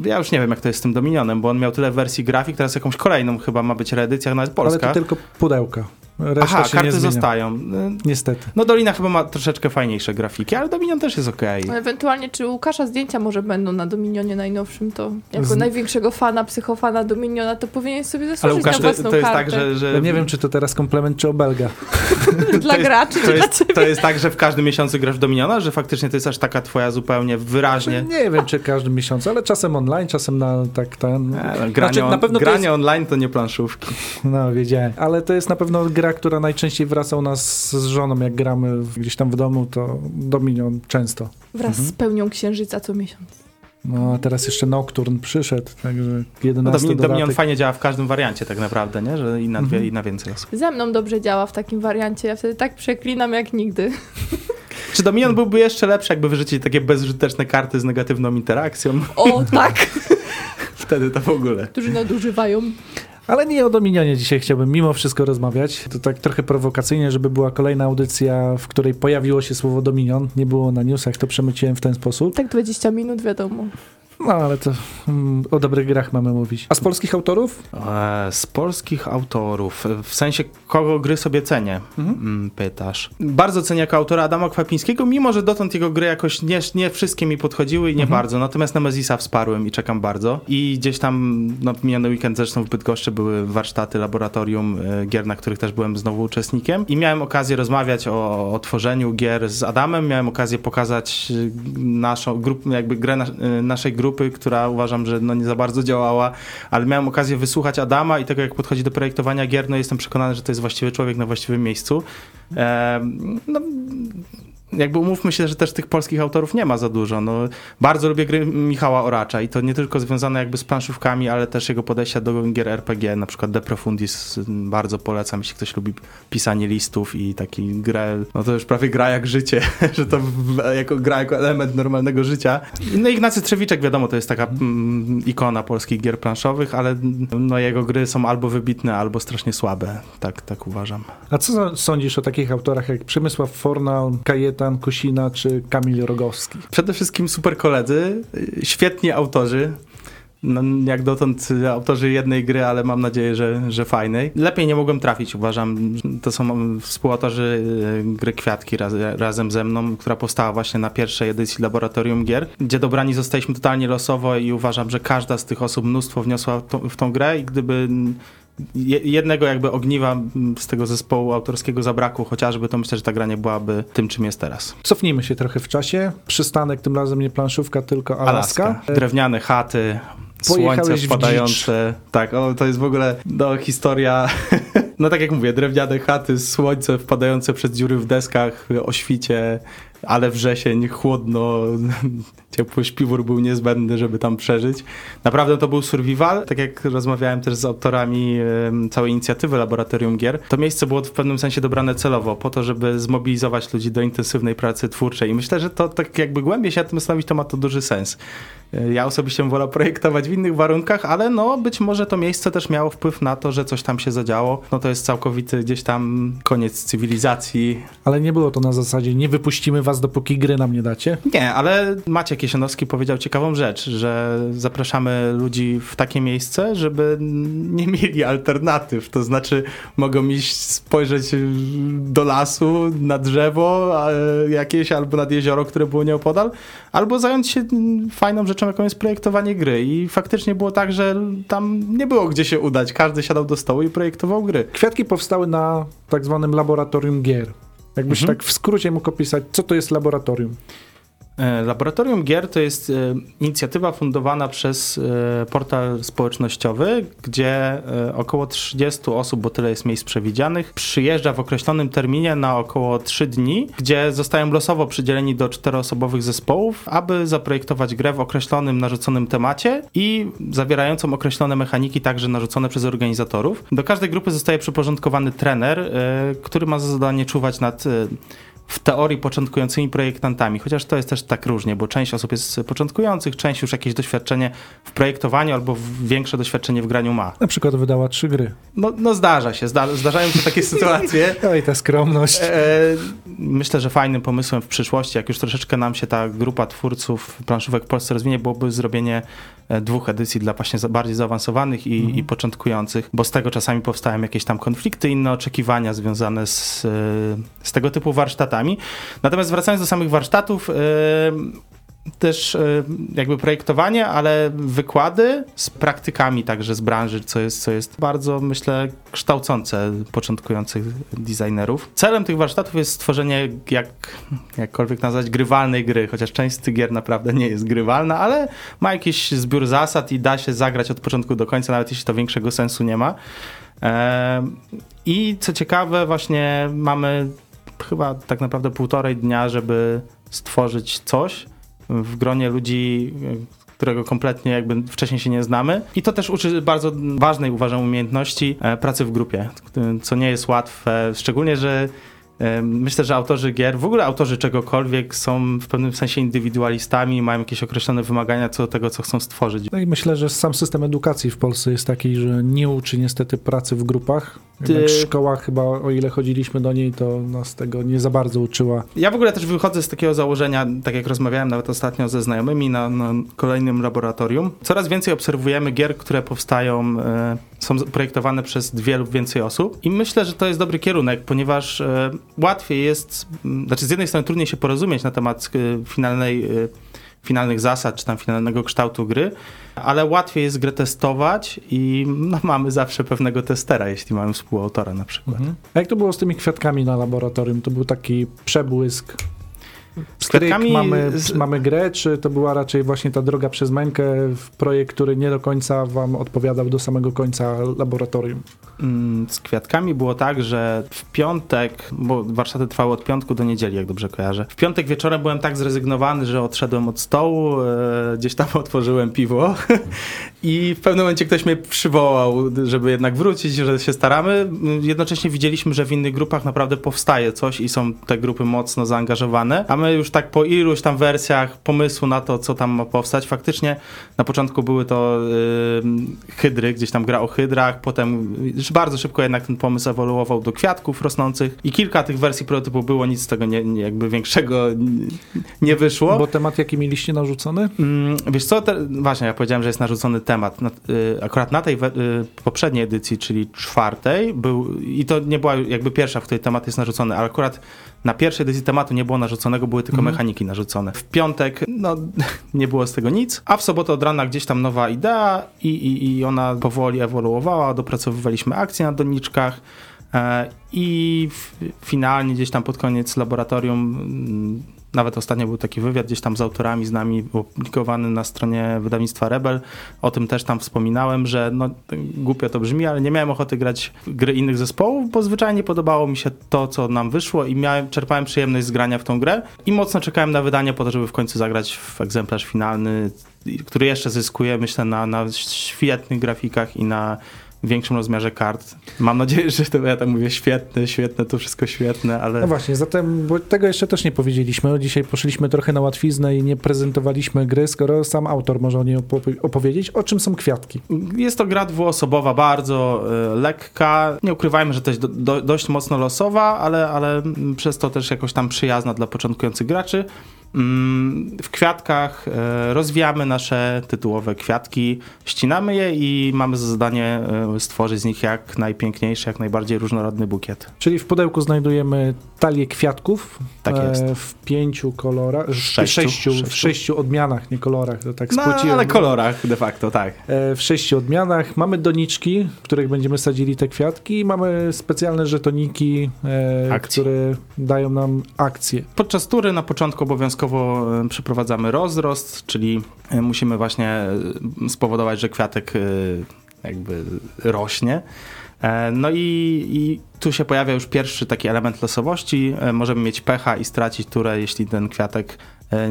ja- już nie wiem, jak to jest z tym Dominionem, bo on miał tyle wersji grafik, teraz jakąś kolejną chyba ma być reedycja, nawet polska. Ale to tylko pudełka. Reszta Aha, się karty nie zmienia. zostają. Niestety. No Dolina chyba ma troszeczkę fajniejsze grafiki, ale Dominion też jest okej. Ewentualnie, czy Łukasza zdjęcia może będą na Dominionie najnowszym, to jako Z- największego fana, psychofana Dominiona, to powinien sobie Ale zasłużyć Łukasz, na to, własną to jest kartę. tak, że... że Ja nie wiem, czy to teraz komplement, czy obelga. <laughs> Dla to jest- graczy, to dla jest, ciebie. to jest tak, że w każdym miesiącu grasz w Dominiona, że faktycznie to jest aż taka twoja zupełnie wyraźnie... Nie wiem, czy każdy miesiąc, ale czasem online, czasem na tak ten. No, granie Znaczy, on, na pewno to granie jest- online to nie planszówki. No, wiedziałem. Ale to jest na pewno gra, która najczęściej wraca u nas z żoną, jak gramy gdzieś tam w domu, to Dominion często. Wraz Mhm. z pełnią księżyca co miesiąc. No, a teraz jeszcze Nocturne przyszedł, także No, 11 Domin, Dominion fajnie działa w każdym wariancie tak naprawdę, nie? Że i na, dwie, Mhm. i na więcej osób. Ze mną dobrze działa w takim wariancie, ja wtedy tak przeklinam jak nigdy. <laughs> Czy Dominion byłby jeszcze lepszy, jakby wyrzucić takie bezużyteczne karty z negatywną interakcją? O, tak, <laughs> Wtedy to w ogóle. którzy nadużywają. Ale nie o Dominionie dzisiaj chciałbym mimo wszystko rozmawiać. To tak trochę prowokacyjnie, żeby była kolejna audycja, w której pojawiło się słowo Dominion. Nie było na newsach, to przemyciłem w ten sposób. Tak 20 minut, wiadomo. No, ale to mm, o dobrych grach mamy mówić. A z polskich autorów? E, z polskich autorów, w sensie kogo gry sobie cenię, mm, pytasz. Bardzo cenię jako autora Adama Kwapińskiego, mimo że dotąd jego gry jakoś nie, nie wszystkie mi podchodziły i nie Mhm. bardzo, natomiast Nemezisa wsparłem i czekam bardzo. I gdzieś tam, no miniony weekend zresztą w Bydgoszczy były warsztaty, laboratorium e, gier, na których też byłem znowu uczestnikiem i miałem okazję rozmawiać o, o tworzeniu gier z Adamem, miałem okazję pokazać e, naszą grupę, jakby grę nas, e, naszej grupy, która uważam, że no nie za bardzo działała, ale miałem okazję wysłuchać Adama i tego, jak podchodzi do projektowania gier, no jestem przekonany, że to jest właściwy człowiek na właściwym miejscu. Em, no, jakby umówmy się, że też tych polskich autorów nie ma za dużo. No, bardzo lubię gry Michała Oracza i to nie tylko związane jakby z planszówkami, ale też jego podejścia do gier RPG, na przykład De Profundis bardzo polecam, jeśli ktoś lubi pisanie listów i taki grę, no to już prawie gra jak życie, <laughs> że to jako gra jako element normalnego życia. No Ignacy Trzewiczek wiadomo, to jest taka mm, ikona polskich gier planszowych, ale no jego gry są albo wybitne, albo strasznie słabe, tak, tak uważam. A co sądzisz o takich autorach jak Przemysław Fornal, Kajetan Kusina czy Kamil Rogowski? Przede wszystkim super koledzy, świetni autorzy. No, jak dotąd autorzy jednej gry, ale mam nadzieję, że, że fajnej. Lepiej nie mogłem trafić, uważam. To są współautorzy y, gry Kwiatki raz, razem ze mną, która powstała właśnie na pierwszej edycji Laboratorium Gier, gdzie dobrani zostaliśmy totalnie losowo i uważam, że każda z tych osób mnóstwo wniosła w tą, w tą grę i gdyby jednego jakby ogniwa mm, z tego zespołu autorskiego zabrakło chociażby, to myślę, że ta gra nie byłaby tym, czym jest teraz. Cofnijmy się trochę w czasie. Przystanek tym razem nie planszówka, tylko Alaska. Alaska. Drewniane chaty, słońce Pojechałeś w wpadające. Tak, o, to jest w ogóle no, historia. <laughs> No tak jak mówię, drewniane chaty, słońce wpadające przez dziury w deskach, o świcie, ale wrzesień, chłodno, <laughs> ciepły śpiwór był niezbędny, żeby tam przeżyć. Naprawdę to był survival. Tak jak rozmawiałem też z autorami całej inicjatywy Laboratorium Gier, to miejsce było w pewnym sensie dobrane celowo, po to, żeby zmobilizować ludzi do intensywnej pracy twórczej. I myślę, że to tak jakby głębiej się nad tym zastanowić, to ma to duży sens. E, Ja osobiście bym wolał projektować w innych warunkach, ale no być może to miejsce też miało wpływ na to, że coś tam się zadziało. No to jest całkowity gdzieś tam koniec cywilizacji. Ale nie było to na zasadzie nie wypuścimy was, dopóki gry nam nie dacie. Nie, ale Maciek Jesionowski powiedział ciekawą rzecz, że zapraszamy ludzi w takie miejsce, żeby nie mieli alternatyw. To znaczy mogą iść spojrzeć do lasu, na drzewo jakieś, albo nad jezioro, które było nieopodal, albo zająć się fajną rzeczą, jaką jest projektowanie gry. I faktycznie było tak, że tam nie było gdzie się udać. Każdy siadał do stołu i projektował gry. Kwiatki powstały na tak zwanym laboratorium gier. Jakbyś Mhm. tak w skrócie mógł opisać, co to jest laboratorium. E, Laboratorium Gier to jest e, inicjatywa fundowana przez e, portal społecznościowy, gdzie około 30 osób, bo tyle jest miejsc przewidzianych, przyjeżdża w określonym terminie na około 3 dni, gdzie zostają losowo przydzieleni do czteroosobowych zespołów, aby zaprojektować grę w określonym, narzuconym temacie i zawierającą określone mechaniki, także narzucone przez organizatorów. Do każdej grupy zostaje przyporządkowany trener, który ma za zadanie czuwać nad w teorii początkującymi projektantami, chociaż to jest też tak różnie, bo część osób jest początkujących, część już jakieś doświadczenie w projektowaniu albo większe doświadczenie w graniu ma. Na przykład wydała trzy gry. No, no zdarza się, zda, zdarzają się takie <laughs> sytuacje. Oj, ta skromność. E, myślę, że fajnym pomysłem w przyszłości, jak już troszeczkę nam się ta grupa twórców planszówek w Polsce rozwinie, byłoby zrobienie e, dwóch edycji dla właśnie bardziej zaawansowanych i, i początkujących, bo z tego czasami powstają jakieś tam konflikty, inne oczekiwania związane z, e, z tego typu warsztatami. Natomiast wracając do samych warsztatów, e, też e, jakby projektowanie, ale wykłady z praktykami także z branży, co jest, co jest bardzo, myślę, kształcące początkujących designerów. Celem tych warsztatów jest stworzenie, jak, jakkolwiek nazwać, grywalnej gry, chociaż część z tych gier naprawdę nie jest grywalna, ale ma jakiś zbiór zasad i da się zagrać od początku do końca, nawet jeśli to większego sensu nie ma. Em, I co ciekawe, właśnie mamy chyba tak naprawdę półtorej dnia, żeby stworzyć coś w gronie ludzi, e, którego kompletnie jakby wcześniej się nie znamy. I to też uczy bardzo ważnej, uważam, umiejętności e, pracy w grupie, co nie jest łatwe, szczególnie, że e, Myślę, że autorzy gier, w ogóle autorzy czegokolwiek są w pewnym sensie indywidualistami, mają jakieś określone wymagania co do tego, co chcą stworzyć. No i myślę, że sam system edukacji w Polsce jest taki, że nie uczy niestety pracy w grupach. Ty- szkoła chyba, o ile chodziliśmy do niej, to nas tego nie za bardzo uczyła. Ja w ogóle też wychodzę z takiego założenia, tak jak rozmawiałem nawet ostatnio ze znajomymi na, na kolejnym laboratorium. Coraz więcej obserwujemy gier, które powstają, e, są projektowane przez dwie lub więcej osób i myślę, że to jest dobry kierunek, ponieważ e, łatwiej jest, m, znaczy z jednej strony trudniej się porozumieć na temat e, finalnej e, finalnych zasad, czy tam finalnego kształtu gry, ale łatwiej jest grę testować i no, mamy zawsze pewnego testera, jeśli mamy współautora na przykład. A jak to było z tymi kwiatkami na laboratorium? To był taki przebłysk. Kwiatkami mamy, z- mamy grę, czy to była raczej właśnie ta droga przez mękę, w projekt, który nie do końca wam odpowiadał do samego końca laboratorium? Mm, Z kwiatkami było tak, że w piątek, bo warsztaty trwały od piątku do niedzieli, jak dobrze kojarzę. W piątek wieczorem byłem tak zrezygnowany, że odszedłem od stołu, e, gdzieś tam <laughs> otworzyłem piwo i w pewnym momencie ktoś mnie przywołał, żeby jednak wrócić, że się staramy. Jednocześnie widzieliśmy, że w innych grupach naprawdę powstaje coś i są te grupy mocno zaangażowane, a my już tak po iluś tam wersjach pomysłu na to, co tam ma powstać, faktycznie na początku były to y, hydry, gdzieś tam gra o hydrach, potem już bardzo szybko jednak ten pomysł ewoluował do kwiatków rosnących i kilka tych wersji prototypu było, nic z tego nie, nie, jakby większego nie- wyszło. Bo temat jaki mieliście narzucony? Mm, Wiesz co, te, właśnie ja powiedziałem, że jest narzucony temat. Na, y, akurat na tej y, poprzedniej edycji, czyli czwartej, był, i to nie była jakby pierwsza, w której temat jest narzucony, ale akurat na pierwszej edycji tematu nie było narzuconego, były tylko Mhm. mechaniki narzucone. W piątek, no, <laughs> nie było z tego nic, a w sobotę od rana gdzieś tam nowa idea i, i, i ona powoli ewoluowała, dopracowywaliśmy akcje na doniczkach. E, I finalnie gdzieś tam pod koniec laboratorium, mm, nawet ostatnio był taki wywiad gdzieś tam z autorami, z nami opublikowany na stronie wydawnictwa Rebel. O tym też tam wspominałem, że no, głupio to brzmi, ale nie miałem ochoty grać gry innych zespołów, bo zwyczajnie podobało mi się to, co nam wyszło i miałem, czerpałem przyjemność z grania w tą grę i mocno czekałem na wydanie po to, żeby w końcu zagrać w egzemplarz finalny, który jeszcze zyskuje, myślę, na, na świetnych grafikach i na większym rozmiarze kart. Mam nadzieję, że to ja tak mówię świetne, świetne, to wszystko świetne, ale... No właśnie, zatem, bo tego jeszcze też nie powiedzieliśmy. Dzisiaj poszliśmy trochę na łatwiznę i nie prezentowaliśmy gry, skoro sam autor może o niej opowie- opowiedzieć. O czym są kwiatki? Jest to gra dwuosobowa, bardzo e, lekka. Nie ukrywajmy, że to jest do, do, dość mocno losowa, ale, ale mm, przez to też jakoś tam przyjazna dla początkujących graczy. Mm, W kwiatkach e, rozwijamy nasze tytułowe kwiatki, ścinamy je i mamy za zadanie e, stworzyć z nich jak najpiękniejszy, jak najbardziej różnorodny bukiet. Czyli w pudełku znajdujemy talię kwiatków Tak jest. e, w pięciu kolorach, Sześciu. sześciu, w Sześciu. sześciu odmianach, nie kolorach, to tak No, spłyciłem. ale kolorach de facto, tak. W sześciu odmianach. Mamy doniczki, w których będziemy sadzili te kwiatki i mamy specjalne żetoniki, Akcji. które dają nam akcje. Podczas tury na początku obowiązkowo obowiązkowo e, przeprowadzamy rozrost, czyli e, musimy właśnie e, spowodować, że kwiatek jakby rośnie. No i, i tu się pojawia już pierwszy taki element losowości. Możemy mieć pecha i stracić turę, jeśli ten kwiatek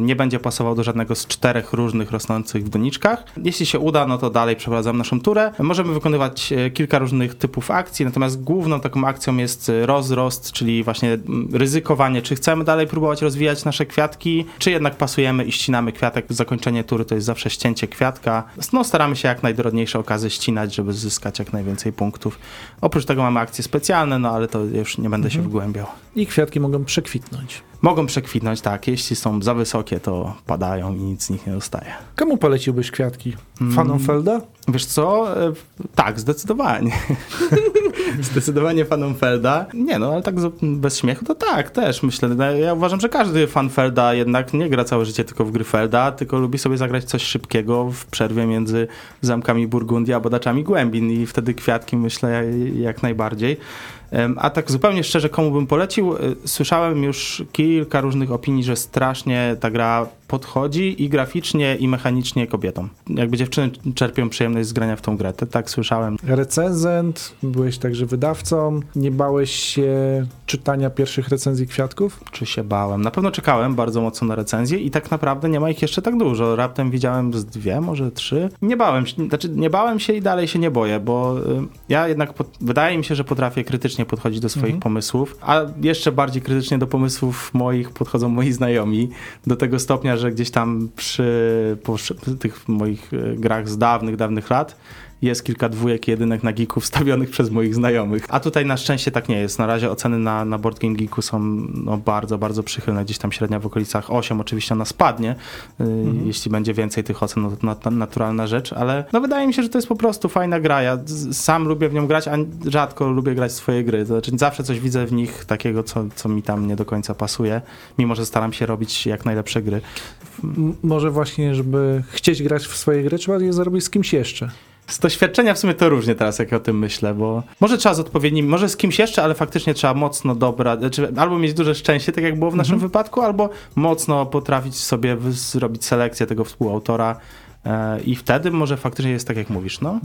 nie będzie pasował do żadnego z czterech różnych rosnących w doniczkach. Jeśli się uda, no to dalej przeprowadzamy naszą turę. Możemy wykonywać e, kilka różnych typów akcji, natomiast główną taką akcją jest e, rozrost, czyli właśnie ryzykowanie, czy chcemy dalej próbować rozwijać nasze kwiatki, czy jednak pasujemy i ścinamy kwiatek. Zakończenie tury to jest zawsze ścięcie kwiatka. No staramy się jak najdorodniejsze okazy ścinać, żeby zyskać jak najwięcej punktów. Oprócz tego mamy akcje specjalne, no ale to już nie będę się wgłębiał. I kwiatki mogą przekwitnąć. Mogą przekwitnąć, tak. Jeśli są za wysokie, to padają i nic z nich nie zostaje. Komu poleciłbyś kwiatki? Mm. Fanom Felda? Wiesz co? E, Tak, zdecydowanie. <laughs> zdecydowanie fanom Felda. Nie no, ale tak bez śmiechu to tak, też myślę. No, Ja uważam, że każdy fan Felda jednak nie gra całe życie tylko w gry Felda, tylko lubi sobie zagrać coś szybkiego w przerwie między zamkami Burgundii a badaczami głębin i wtedy kwiatki myślę jak najbardziej. A tak zupełnie szczerze, komu bym polecił? Y, Słyszałem już kilka różnych opinii, że strasznie ta gra podchodzi i graficznie, i mechanicznie kobietom. Jakby dziewczyny czerpią przyjemność z grania w tą grę. To tak słyszałem. Recenzent, byłeś także wydawcą. Nie bałeś się czytania pierwszych recenzji kwiatków? Czy się bałem? Na pewno czekałem bardzo mocno na recenzję i tak naprawdę nie ma ich jeszcze tak dużo. Raptem widziałem z dwie, może trzy. Nie bałem się, znaczy nie bałem się i dalej się nie boję, bo ja jednak pod, wydaje mi się, że potrafię krytycznie podchodzić do swoich Mhm. pomysłów, a jeszcze bardziej krytycznie do pomysłów moich podchodzą moi znajomi. Do tego stopnia, że gdzieś tam przy, przy tych moich y, grach z dawnych, dawnych lat jest kilka dwójek i jedynek na Geeku wstawionych <laughs> przez moich znajomych. A tutaj na szczęście tak nie jest. Na razie oceny na, na Board Game Geeku są no, bardzo, bardzo przychylne. Gdzieś tam średnia w okolicach 8. Oczywiście ona spadnie. Y, Jeśli będzie więcej tych ocen, no to nat- naturalna rzecz, ale no, wydaje mi się, że to jest po prostu fajna gra. Ja sam lubię w nią grać, a rzadko lubię grać w swoje gry. To znaczy zawsze coś widzę w nich takiego, co, co mi tam nie do końca pasuje, mimo że staram się robić jak najlepsze gry. M- może właśnie, żeby chcieć grać w swoje gry, trzeba je zrobić z kimś jeszcze. Z doświadczenia w sumie to różnie teraz, jak o tym myślę, bo może trzeba z odpowiednim, może z kimś jeszcze, ale faktycznie trzeba mocno dobra, znaczy albo mieć duże szczęście, tak jak było w naszym wypadku, albo mocno potrafić sobie zrobić selekcję tego współautora i wtedy może faktycznie jest tak, jak mówisz, no.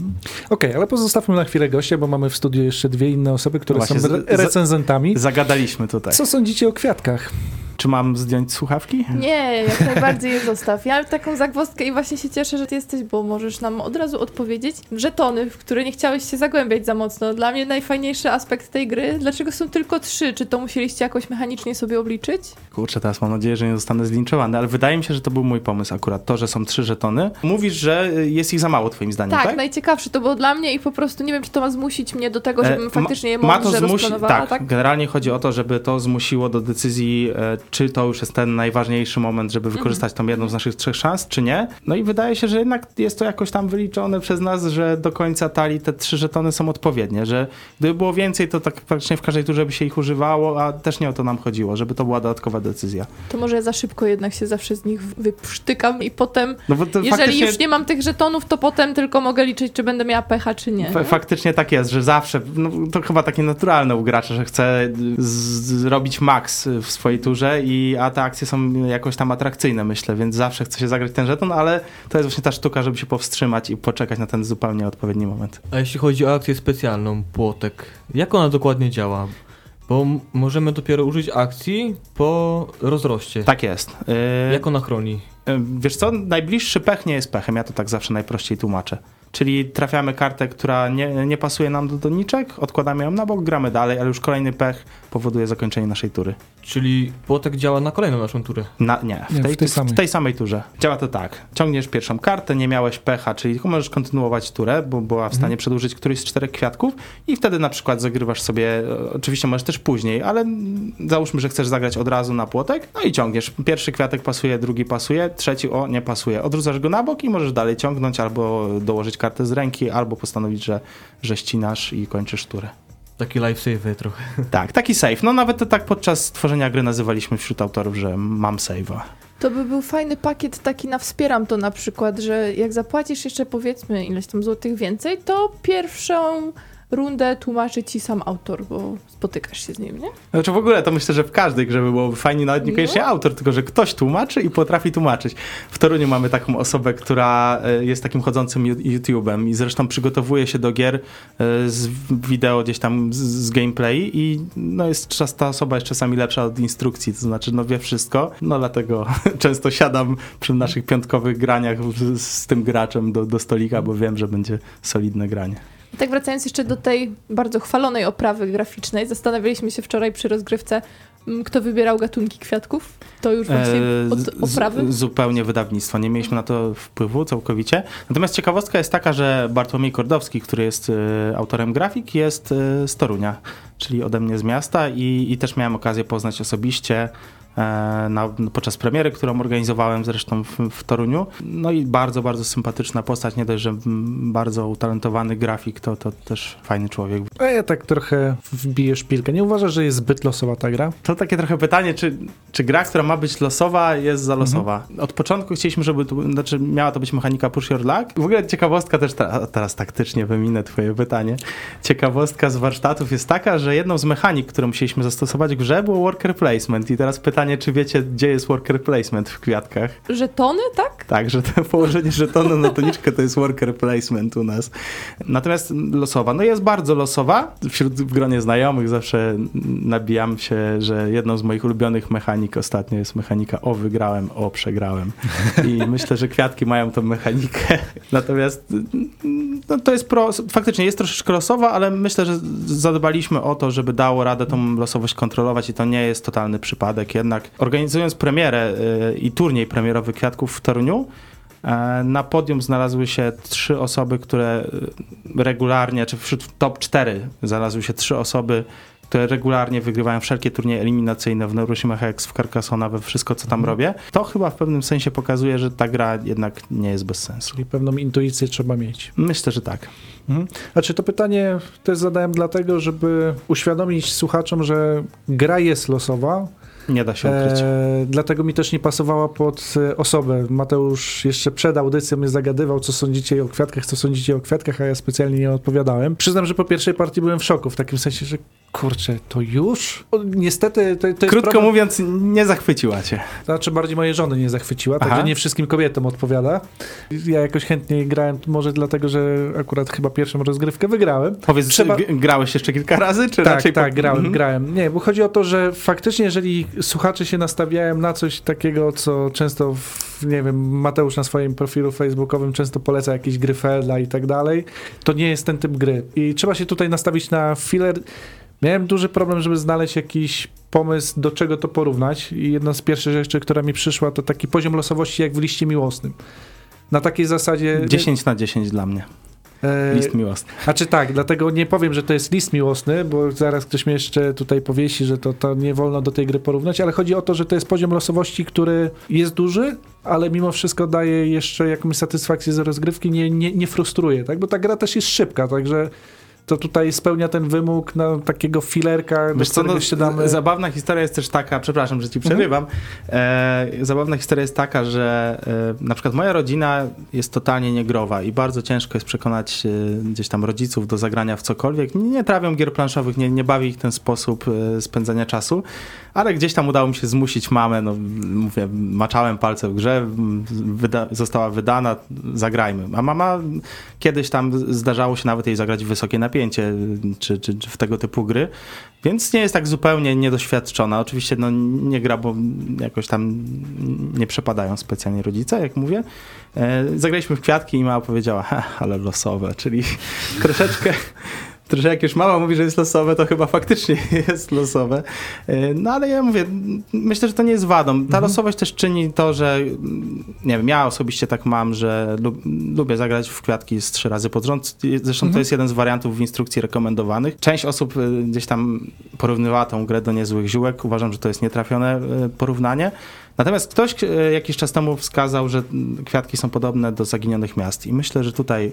Okej, ale pozostawmy na chwilę gościa, bo mamy w studiu jeszcze dwie inne osoby, które Właśnie, są z- re- z- recenzentami. Zagadaliśmy tutaj. Co sądzicie o kwiatkach? Czy mam zdjąć słuchawki? Nie, jak najbardziej je zostaw. Ja mam taką zagwozdkę i właśnie się cieszę, że ty jesteś, bo możesz nam od razu odpowiedzieć. Żetony, w które nie chciałeś się zagłębiać za mocno. Dla mnie najfajniejszy aspekt tej gry. Dlaczego są tylko trzy? Czy to musieliście jakoś mechanicznie sobie obliczyć? Kurczę, teraz mam nadzieję, że nie zostanę zlinczowany, ale wydaje mi się, że to był mój pomysł akurat, to, że są trzy żetony. Mówisz, że jest ich za mało twoim zdaniem, Tak, tak? najciekawsze to było dla mnie i po prostu nie wiem, czy to ma zmusić mnie do tego, żebym E, faktycznie je ma, ma to mądrze zmusi- tak, tak? generalnie chodzi o to, żeby to zmusiło do decyzji, e, czy to już jest ten najważniejszy moment, żeby Mhm. wykorzystać tą jedną z naszych trzech szans, czy nie. No i wydaje się, że jednak jest to jakoś tam wyliczone przez nas, że do końca talii te trzy żetony są odpowiednie, że gdyby było więcej, to tak praktycznie w każdej turze by się ich używało, a też nie o to nam chodziło, żeby to była dodatkowa decyzja. To może ja za szybko jednak się zawsze z nich wyprztykam i potem, No bo to jeżeli faktycznie... już nie mam tych żetonów, to potem tylko mogę liczyć, czy będę miała pecha, czy nie. Fa- Faktycznie tak jest, że zawsze, no, to chyba takie naturalne u gracza, że chce zrobić maks w swojej turze, i, a te akcje są jakoś tam atrakcyjne, myślę, więc zawsze chce się zagrać ten żeton, ale to jest właśnie ta sztuka, żeby się powstrzymać i poczekać na ten zupełnie odpowiedni moment. A jeśli chodzi o akcję specjalną, płotek, jak ona dokładnie działa? Bo możemy dopiero użyć akcji po rozroście. Tak jest. Yy, Jak ona chroni? yy, wiesz co, najbliższy pech nie jest pechem, ja to tak zawsze najprościej tłumaczę. Czyli trafiamy kartę, która nie, nie pasuje nam do doniczek, odkładamy ją na bok, gramy dalej, ale już kolejny pech powoduje zakończenie naszej tury. Czyli płotek działa na kolejną naszą turę. Na, nie, w, Nie, tej, w tej w samej. tej samej turze. Działa to tak. Ciągniesz pierwszą kartę, nie miałeś pecha, czyli tylko możesz kontynuować turę, bo była w stanie przedłużyć któryś z czterech kwiatków i wtedy na przykład zagrywasz sobie, e, oczywiście możesz też później, ale załóżmy, że chcesz zagrać od razu na płotek, no i ciągniesz. Pierwszy kwiatek pasuje, drugi pasuje, trzeci o, nie pasuje. Odrzucasz go na bok i możesz dalej ciągnąć albo dołożyć kartę z ręki, albo postanowić, że, że ścinasz i kończysz turę. Taki lifesaver trochę. <laughs> Tak, taki save. No nawet to tak podczas tworzenia gry nazywaliśmy wśród autorów, że mam save'a. To by był fajny pakiet taki na wspieram to na przykład, że jak zapłacisz jeszcze powiedzmy ileś tam złotych więcej, to pierwszą rundę tłumaczy ci sam autor, bo spotykasz się z nim, nie? Znaczy w ogóle to myślę, że w każdej grze by byłoby fajnie, nawet niekoniecznie No. autor, tylko że ktoś tłumaczy i potrafi tłumaczyć. W Toruniu mamy taką osobę, która e, jest takim chodzącym YouTube'em i zresztą przygotowuje się do gier e, z wideo gdzieś tam z, gameplay i no jest ta osoba jest czasami lepsza od instrukcji, to znaczy no wie wszystko, no dlatego <laughs> często siadam przy naszych piątkowych graniach z, z tym graczem do, do stolika, bo wiem, że będzie solidne granie. I tak wracając jeszcze do tej bardzo chwalonej oprawy graficznej, zastanawialiśmy się wczoraj przy rozgrywce, m, kto wybierał gatunki kwiatków. To już właśnie E, od z- oprawy. Z, zupełnie wydawnictwo. Nie mieliśmy na to wpływu całkowicie. Natomiast ciekawostka jest taka, że Bartłomiej Kordowski, który jest e, autorem grafik, jest e, z Torunia, czyli ode mnie z miasta i, i też miałem okazję poznać osobiście na, podczas premiery, którą organizowałem zresztą w, w Toruniu. No i bardzo, bardzo sympatyczna postać, nie dość, że bardzo utalentowany grafik, to, to też fajny człowiek. A ja tak trochę wbiję szpilkę. Nie uważasz, że jest zbyt losowa ta gra? To takie trochę pytanie, czy, czy gra, która ma być losowa, jest za losowa? Od początku chcieliśmy, żeby to, znaczy miała to być mechanika push your luck. W ogóle ciekawostka też, ta, teraz taktycznie wyminę twoje pytanie. Ciekawostka z warsztatów jest taka, że jedną z mechanik, którą musieliśmy zastosować w grze było worker placement. I teraz pytanie, czy wiecie, gdzie jest worker placement w kwiatkach? Żetony, tak? Tak, że to położenie żetonu na toniczkę to jest worker placement u nas. Natomiast losowa, no jest bardzo losowa. Wśród w gronie znajomych zawsze nabijam się, że jedną z moich ulubionych mechanik ostatnio jest mechanika o wygrałem, o przegrałem. I myślę, że kwiatki mają tą mechanikę. Natomiast no, to jest pro, faktycznie jest troszeczkę losowa, ale myślę, że zadbaliśmy o to, żeby dało radę tą losowość kontrolować i to nie jest totalny przypadek. Jednak organizując premierę y, i turniej premierowy kwiatków w Toruniu, E, Na podium znalazły się trzy osoby, które y, regularnie, czy wśród top 4 znalazły się trzy osoby, które regularnie wygrywają wszelkie turnieje eliminacyjne w Neuroshima Hex, w Carcassonne, we wszystko, co tam robię. To chyba w pewnym sensie pokazuje, że ta gra jednak nie jest bez sensu. Czyli pewną intuicję trzeba mieć. Myślę, że tak. Mhm. Znaczy to pytanie też zadałem dlatego, żeby uświadomić słuchaczom, że gra jest losowa, Nie da się ukryć. E, dlatego mi też nie pasowała pod e, osobę. Mateusz jeszcze przed audycją mnie zagadywał, co sądzicie o kwiatkach, co sądzicie o kwiatkach, a ja specjalnie nie odpowiadałem. Przyznam, że po pierwszej partii byłem w szoku, w takim sensie, że kurczę, to już? O, niestety to, to Krótko problem, mówiąc, nie zachwyciła cię. znaczy bardziej mojej żony nie zachwyciła, Aha. także nie wszystkim kobietom odpowiada. Ja jakoś chętniej grałem, może dlatego, że akurat chyba pierwszą rozgrywkę wygrałem. Powiedz, Trzeba- grałeś jeszcze kilka razy, czy Tak, raczej... tak, po- grałem, Mhm. grałem. Nie, bo chodzi o to, że faktycznie, jeżeli słuchacze się nastawiają na coś takiego, co często, w, nie wiem, Mateusz na swoim profilu facebookowym często poleca jakieś gry Felda i tak dalej, to nie jest ten typ gry. I trzeba się tutaj nastawić na filler. Miałem duży problem, żeby znaleźć jakiś pomysł, do czego to porównać i jedna z pierwszych rzeczy, która mi przyszła, to taki poziom losowości jak w liście miłosnym. Na takiej zasadzie... 10 na 10 dla mnie. E, List miłosny. a czy tak, dlatego nie powiem, że to jest list miłosny, bo zaraz ktoś mnie jeszcze tutaj powiesi, że to, to nie wolno do tej gry porównać, ale chodzi o to, że to jest poziom losowości, który jest duży, ale mimo wszystko daje jeszcze jakąś satysfakcję z rozgrywki, nie, nie, nie frustruje, tak? Bo ta gra też jest szybka, także to tutaj spełnia ten wymóg na takiego filerka, do Wiesz co, którego no, się damy... zabawna historia jest też taka, przepraszam, że ci Mhm. przerywam, e, zabawna historia jest taka, że e, na przykład moja rodzina jest totalnie niegrowa i bardzo ciężko jest przekonać e, gdzieś tam rodziców do zagrania w cokolwiek. Nie, nie trawią gier planszowych, nie, nie bawi ich ten sposób e, spędzania czasu, ale gdzieś tam udało mi się zmusić mamę, no mówię, maczałem palce w grze, wyda, została wydana, zagrajmy. A mama kiedyś tam zdarzało się nawet jej zagrać w wysokie napięcie, czy, czy, czy w tego typu gry, więc nie jest tak zupełnie niedoświadczona. Oczywiście no, nie gra, bo jakoś tam nie przepadają specjalnie rodzice, jak mówię. E, zagraliśmy w kwiatki i mama powiedziała, ale losowe, czyli <laughs> troszeczkę... Troszeczkę jak już mama mówi, że jest losowe, to chyba faktycznie <laughs> jest losowe. E, No ale ja mówię, myślę, że to nie jest wadą. Ta losowość też czyni to, że mm, nie wiem, ja osobiście tak mam, że lub, lubię zagrać w kwiatki z trzy razy pod rząd. Zresztą to jest jeden z wariantów w instrukcji rekomendowanych. Część osób y, gdzieś tam porównywała tą grę do niezłych ziółek. Uważam, że to jest nietrafione y, porównanie. Natomiast ktoś jakiś czas temu wskazał, że mm, kwiatki są podobne do zaginionych miast i myślę, że tutaj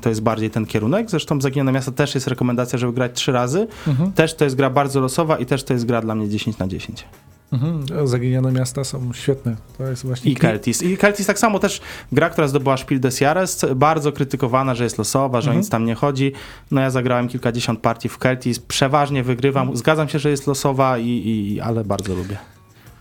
to jest bardziej ten kierunek. Zresztą Zaginione Miasto też jest rekomendacja, żeby grać trzy razy. Mhm. Też to jest gra bardzo losowa i też to jest gra dla mnie 10 na 10. Mhm. Zaginione miasta są świetne. To jest właśnie I Keltis. I Keltis tak samo też gra, która zdobyła Spiel des Jahres, bardzo krytykowana, że jest losowa, że o Mhm. nic tam nie chodzi. No ja zagrałem kilkadziesiąt partii w Keltis, przeważnie wygrywam. Zgadzam się, że jest losowa, i, i, ale bardzo lubię.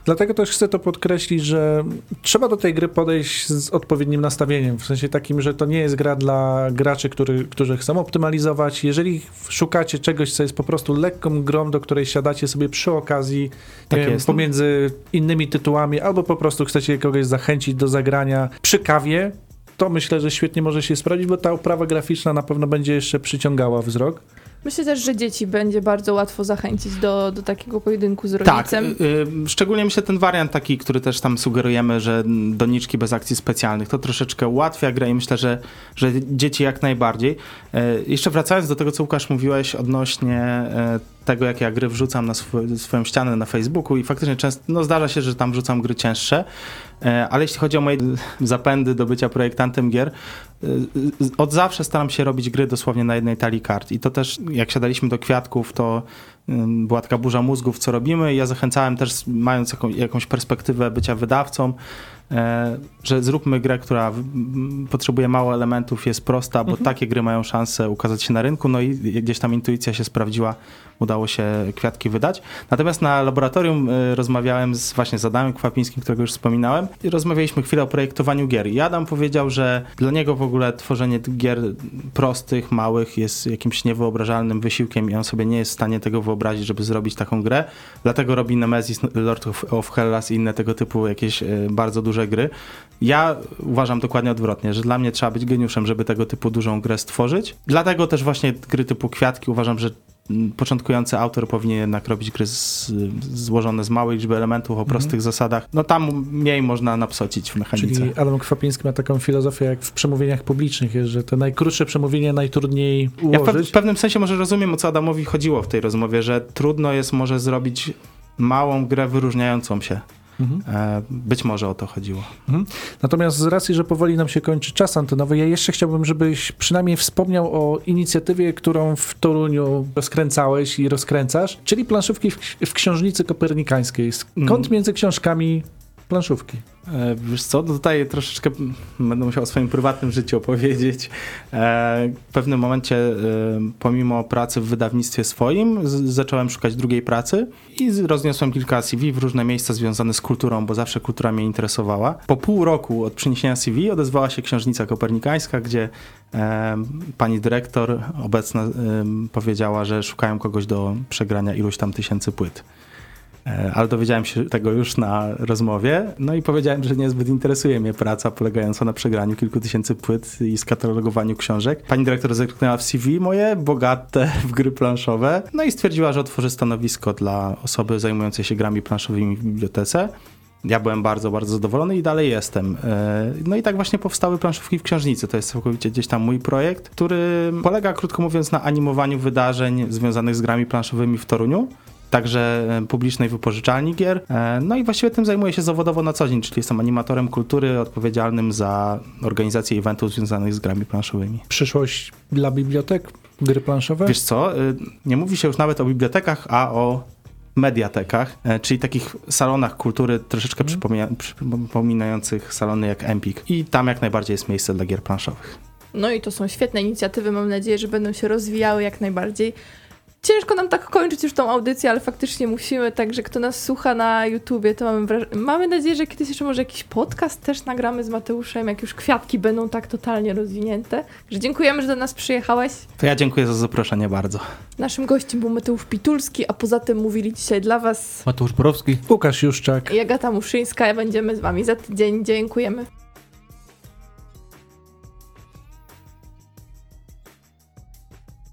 Dlatego też chcę to podkreślić, że trzeba do tej gry podejść z odpowiednim nastawieniem. W sensie takim, że to nie jest gra dla graczy, który, którzy chcą optymalizować. Jeżeli szukacie czegoś, co jest po prostu lekką grą, do której siadacie sobie przy okazji Tak wiem, pomiędzy innymi tytułami, albo po prostu chcecie kogoś zachęcić do zagrania przy kawie, to myślę, że świetnie może się sprawdzić, bo ta oprawa graficzna na pewno będzie jeszcze przyciągała wzrok. Myślę też, że dzieci będzie bardzo łatwo zachęcić do, do takiego pojedynku z Tak, rodzicem. y, y, szczególnie myślę ten wariant taki, który też tam sugerujemy, że doniczki bez akcji specjalnych, to troszeczkę ułatwia grę i myślę, że, że dzieci jak najbardziej. Y, Jeszcze wracając do tego, co Łukasz mówiłeś odnośnie y, tego, jak ja gry wrzucam na swo- swoją ścianę na Facebooku i faktycznie często, no zdarza się, że tam wrzucam gry cięższe, ale jeśli chodzi o moje zapędy do bycia projektantem gier, y, od zawsze staram się robić gry dosłownie na jednej talii kart i to też, jak siadaliśmy do kwiatków, to była taka burza mózgów, co robimy. i Ja zachęcałem też, mając jaką, jakąś perspektywę bycia wydawcą, e, że zróbmy grę, która potrzebuje mało elementów, jest prosta, bo takie gry mają szansę ukazać się na rynku. No i gdzieś tam intuicja się sprawdziła, udało się kwiatki wydać. Natomiast na laboratorium e, rozmawiałem z, właśnie z Adamem Kwapińskim, którego już wspominałem, i rozmawialiśmy chwilę o projektowaniu gier. I Adam powiedział, że dla niego w ogóle tworzenie gier prostych, małych jest jakimś niewyobrażalnym wysiłkiem i on sobie nie jest w stanie tego wyobrazić, żeby zrobić taką grę. Dlatego robi Nemesis, Lord of, of Hellas i inne tego typu jakieś e, bardzo duże gry. Ja uważam dokładnie odwrotnie, że dla mnie trzeba być geniuszem, żeby tego typu dużą grę stworzyć. Dlatego też właśnie gry typu Kwiatki uważam, że mm, początkujący autor powinien jednak robić gry z, złożone z małej liczby elementów o prostych zasadach. No tam mniej można napsocić w mechanice. Czyli Adam Kwapiński ma taką filozofię jak w przemówieniach publicznych, jest, że te najkrótsze przemówienie najtrudniej Ja w, pe- ułożyć. w pewnym sensie może rozumiem, o co Adamowi chodziło w tej rozmowie, że trudno jest może zrobić małą grę wyróżniającą się. Mhm. E, być może o to chodziło. Natomiast z racji, że powoli nam się kończy czas antenowy, ja jeszcze chciałbym, żebyś przynajmniej wspomniał o inicjatywie, którą w Toruniu rozkręcałeś i rozkręcasz, czyli planszówki w, w Książnicy Kopernikańskiej. Skąd Mm. między książkami planszówki? E, Wiesz co, tutaj troszeczkę będę musiał o swoim prywatnym życiu opowiedzieć. E, W pewnym momencie, e, pomimo pracy w wydawnictwie swoim, zacząłem szukać drugiej pracy i rozniosłem kilka CV w różne miejsca związane z kulturą, bo zawsze kultura mnie interesowała. Po pół roku od przyniesienia CV odezwała się Księżnica Kopernikańska, gdzie pani dyrektor obecna powiedziała, że szukają kogoś do przegrania iluś tam tysięcy płyt. E, Ale dowiedziałem się tego już na rozmowie, no i powiedziałem, że niezbyt interesuje mnie praca polegająca na przegraniu kilku tysięcy płyt i skatalogowaniu książek. Pani dyrektor zerknęła w CV moje, bogate <laughs> w gry planszowe, no i stwierdziła, że otworzy stanowisko dla osoby zajmującej się grami planszowymi w bibliotece. Ja byłem bardzo, bardzo zadowolony i dalej jestem. E, No i tak właśnie powstały planszówki w książnicy. To jest całkowicie gdzieś tam mój projekt, który polega, krótko mówiąc, na animowaniu wydarzeń związanych z grami planszowymi w Toruniu także e, publicznej wypożyczalni gier. E, No i właściwie tym zajmuję się zawodowo na co dzień, czyli jestem animatorem kultury odpowiedzialnym za organizację eventów związanych z grami planszowymi. Przyszłość dla bibliotek, gry planszowe? Wiesz co, y, nie mówi się już nawet o bibliotekach, a o mediatekach, e, czyli takich salonach kultury troszeczkę przypomina- przypominających salony jak Empik. I tam jak najbardziej jest miejsce dla gier planszowych. No i to są świetne inicjatywy, mam nadzieję, że będą się rozwijały jak najbardziej. Ciężko nam tak kończyć już tą audycję, ale faktycznie musimy, także kto nas słucha na YouTubie, to mamy, wraż- mamy nadzieję, że kiedyś jeszcze może jakiś podcast też nagramy z Mateuszem, jak już kwiatki będą tak totalnie rozwinięte. Że dziękujemy, że do nas przyjechałeś. To ja dziękuję za zaproszenie bardzo. Naszym gościem był Mateusz Pitulski, a poza tym mówili dzisiaj dla Was Mateusz Borowski. Łukasz Juszczak. i Agata Muszyńska. Będziemy z Wami za tydzień. Dziękujemy.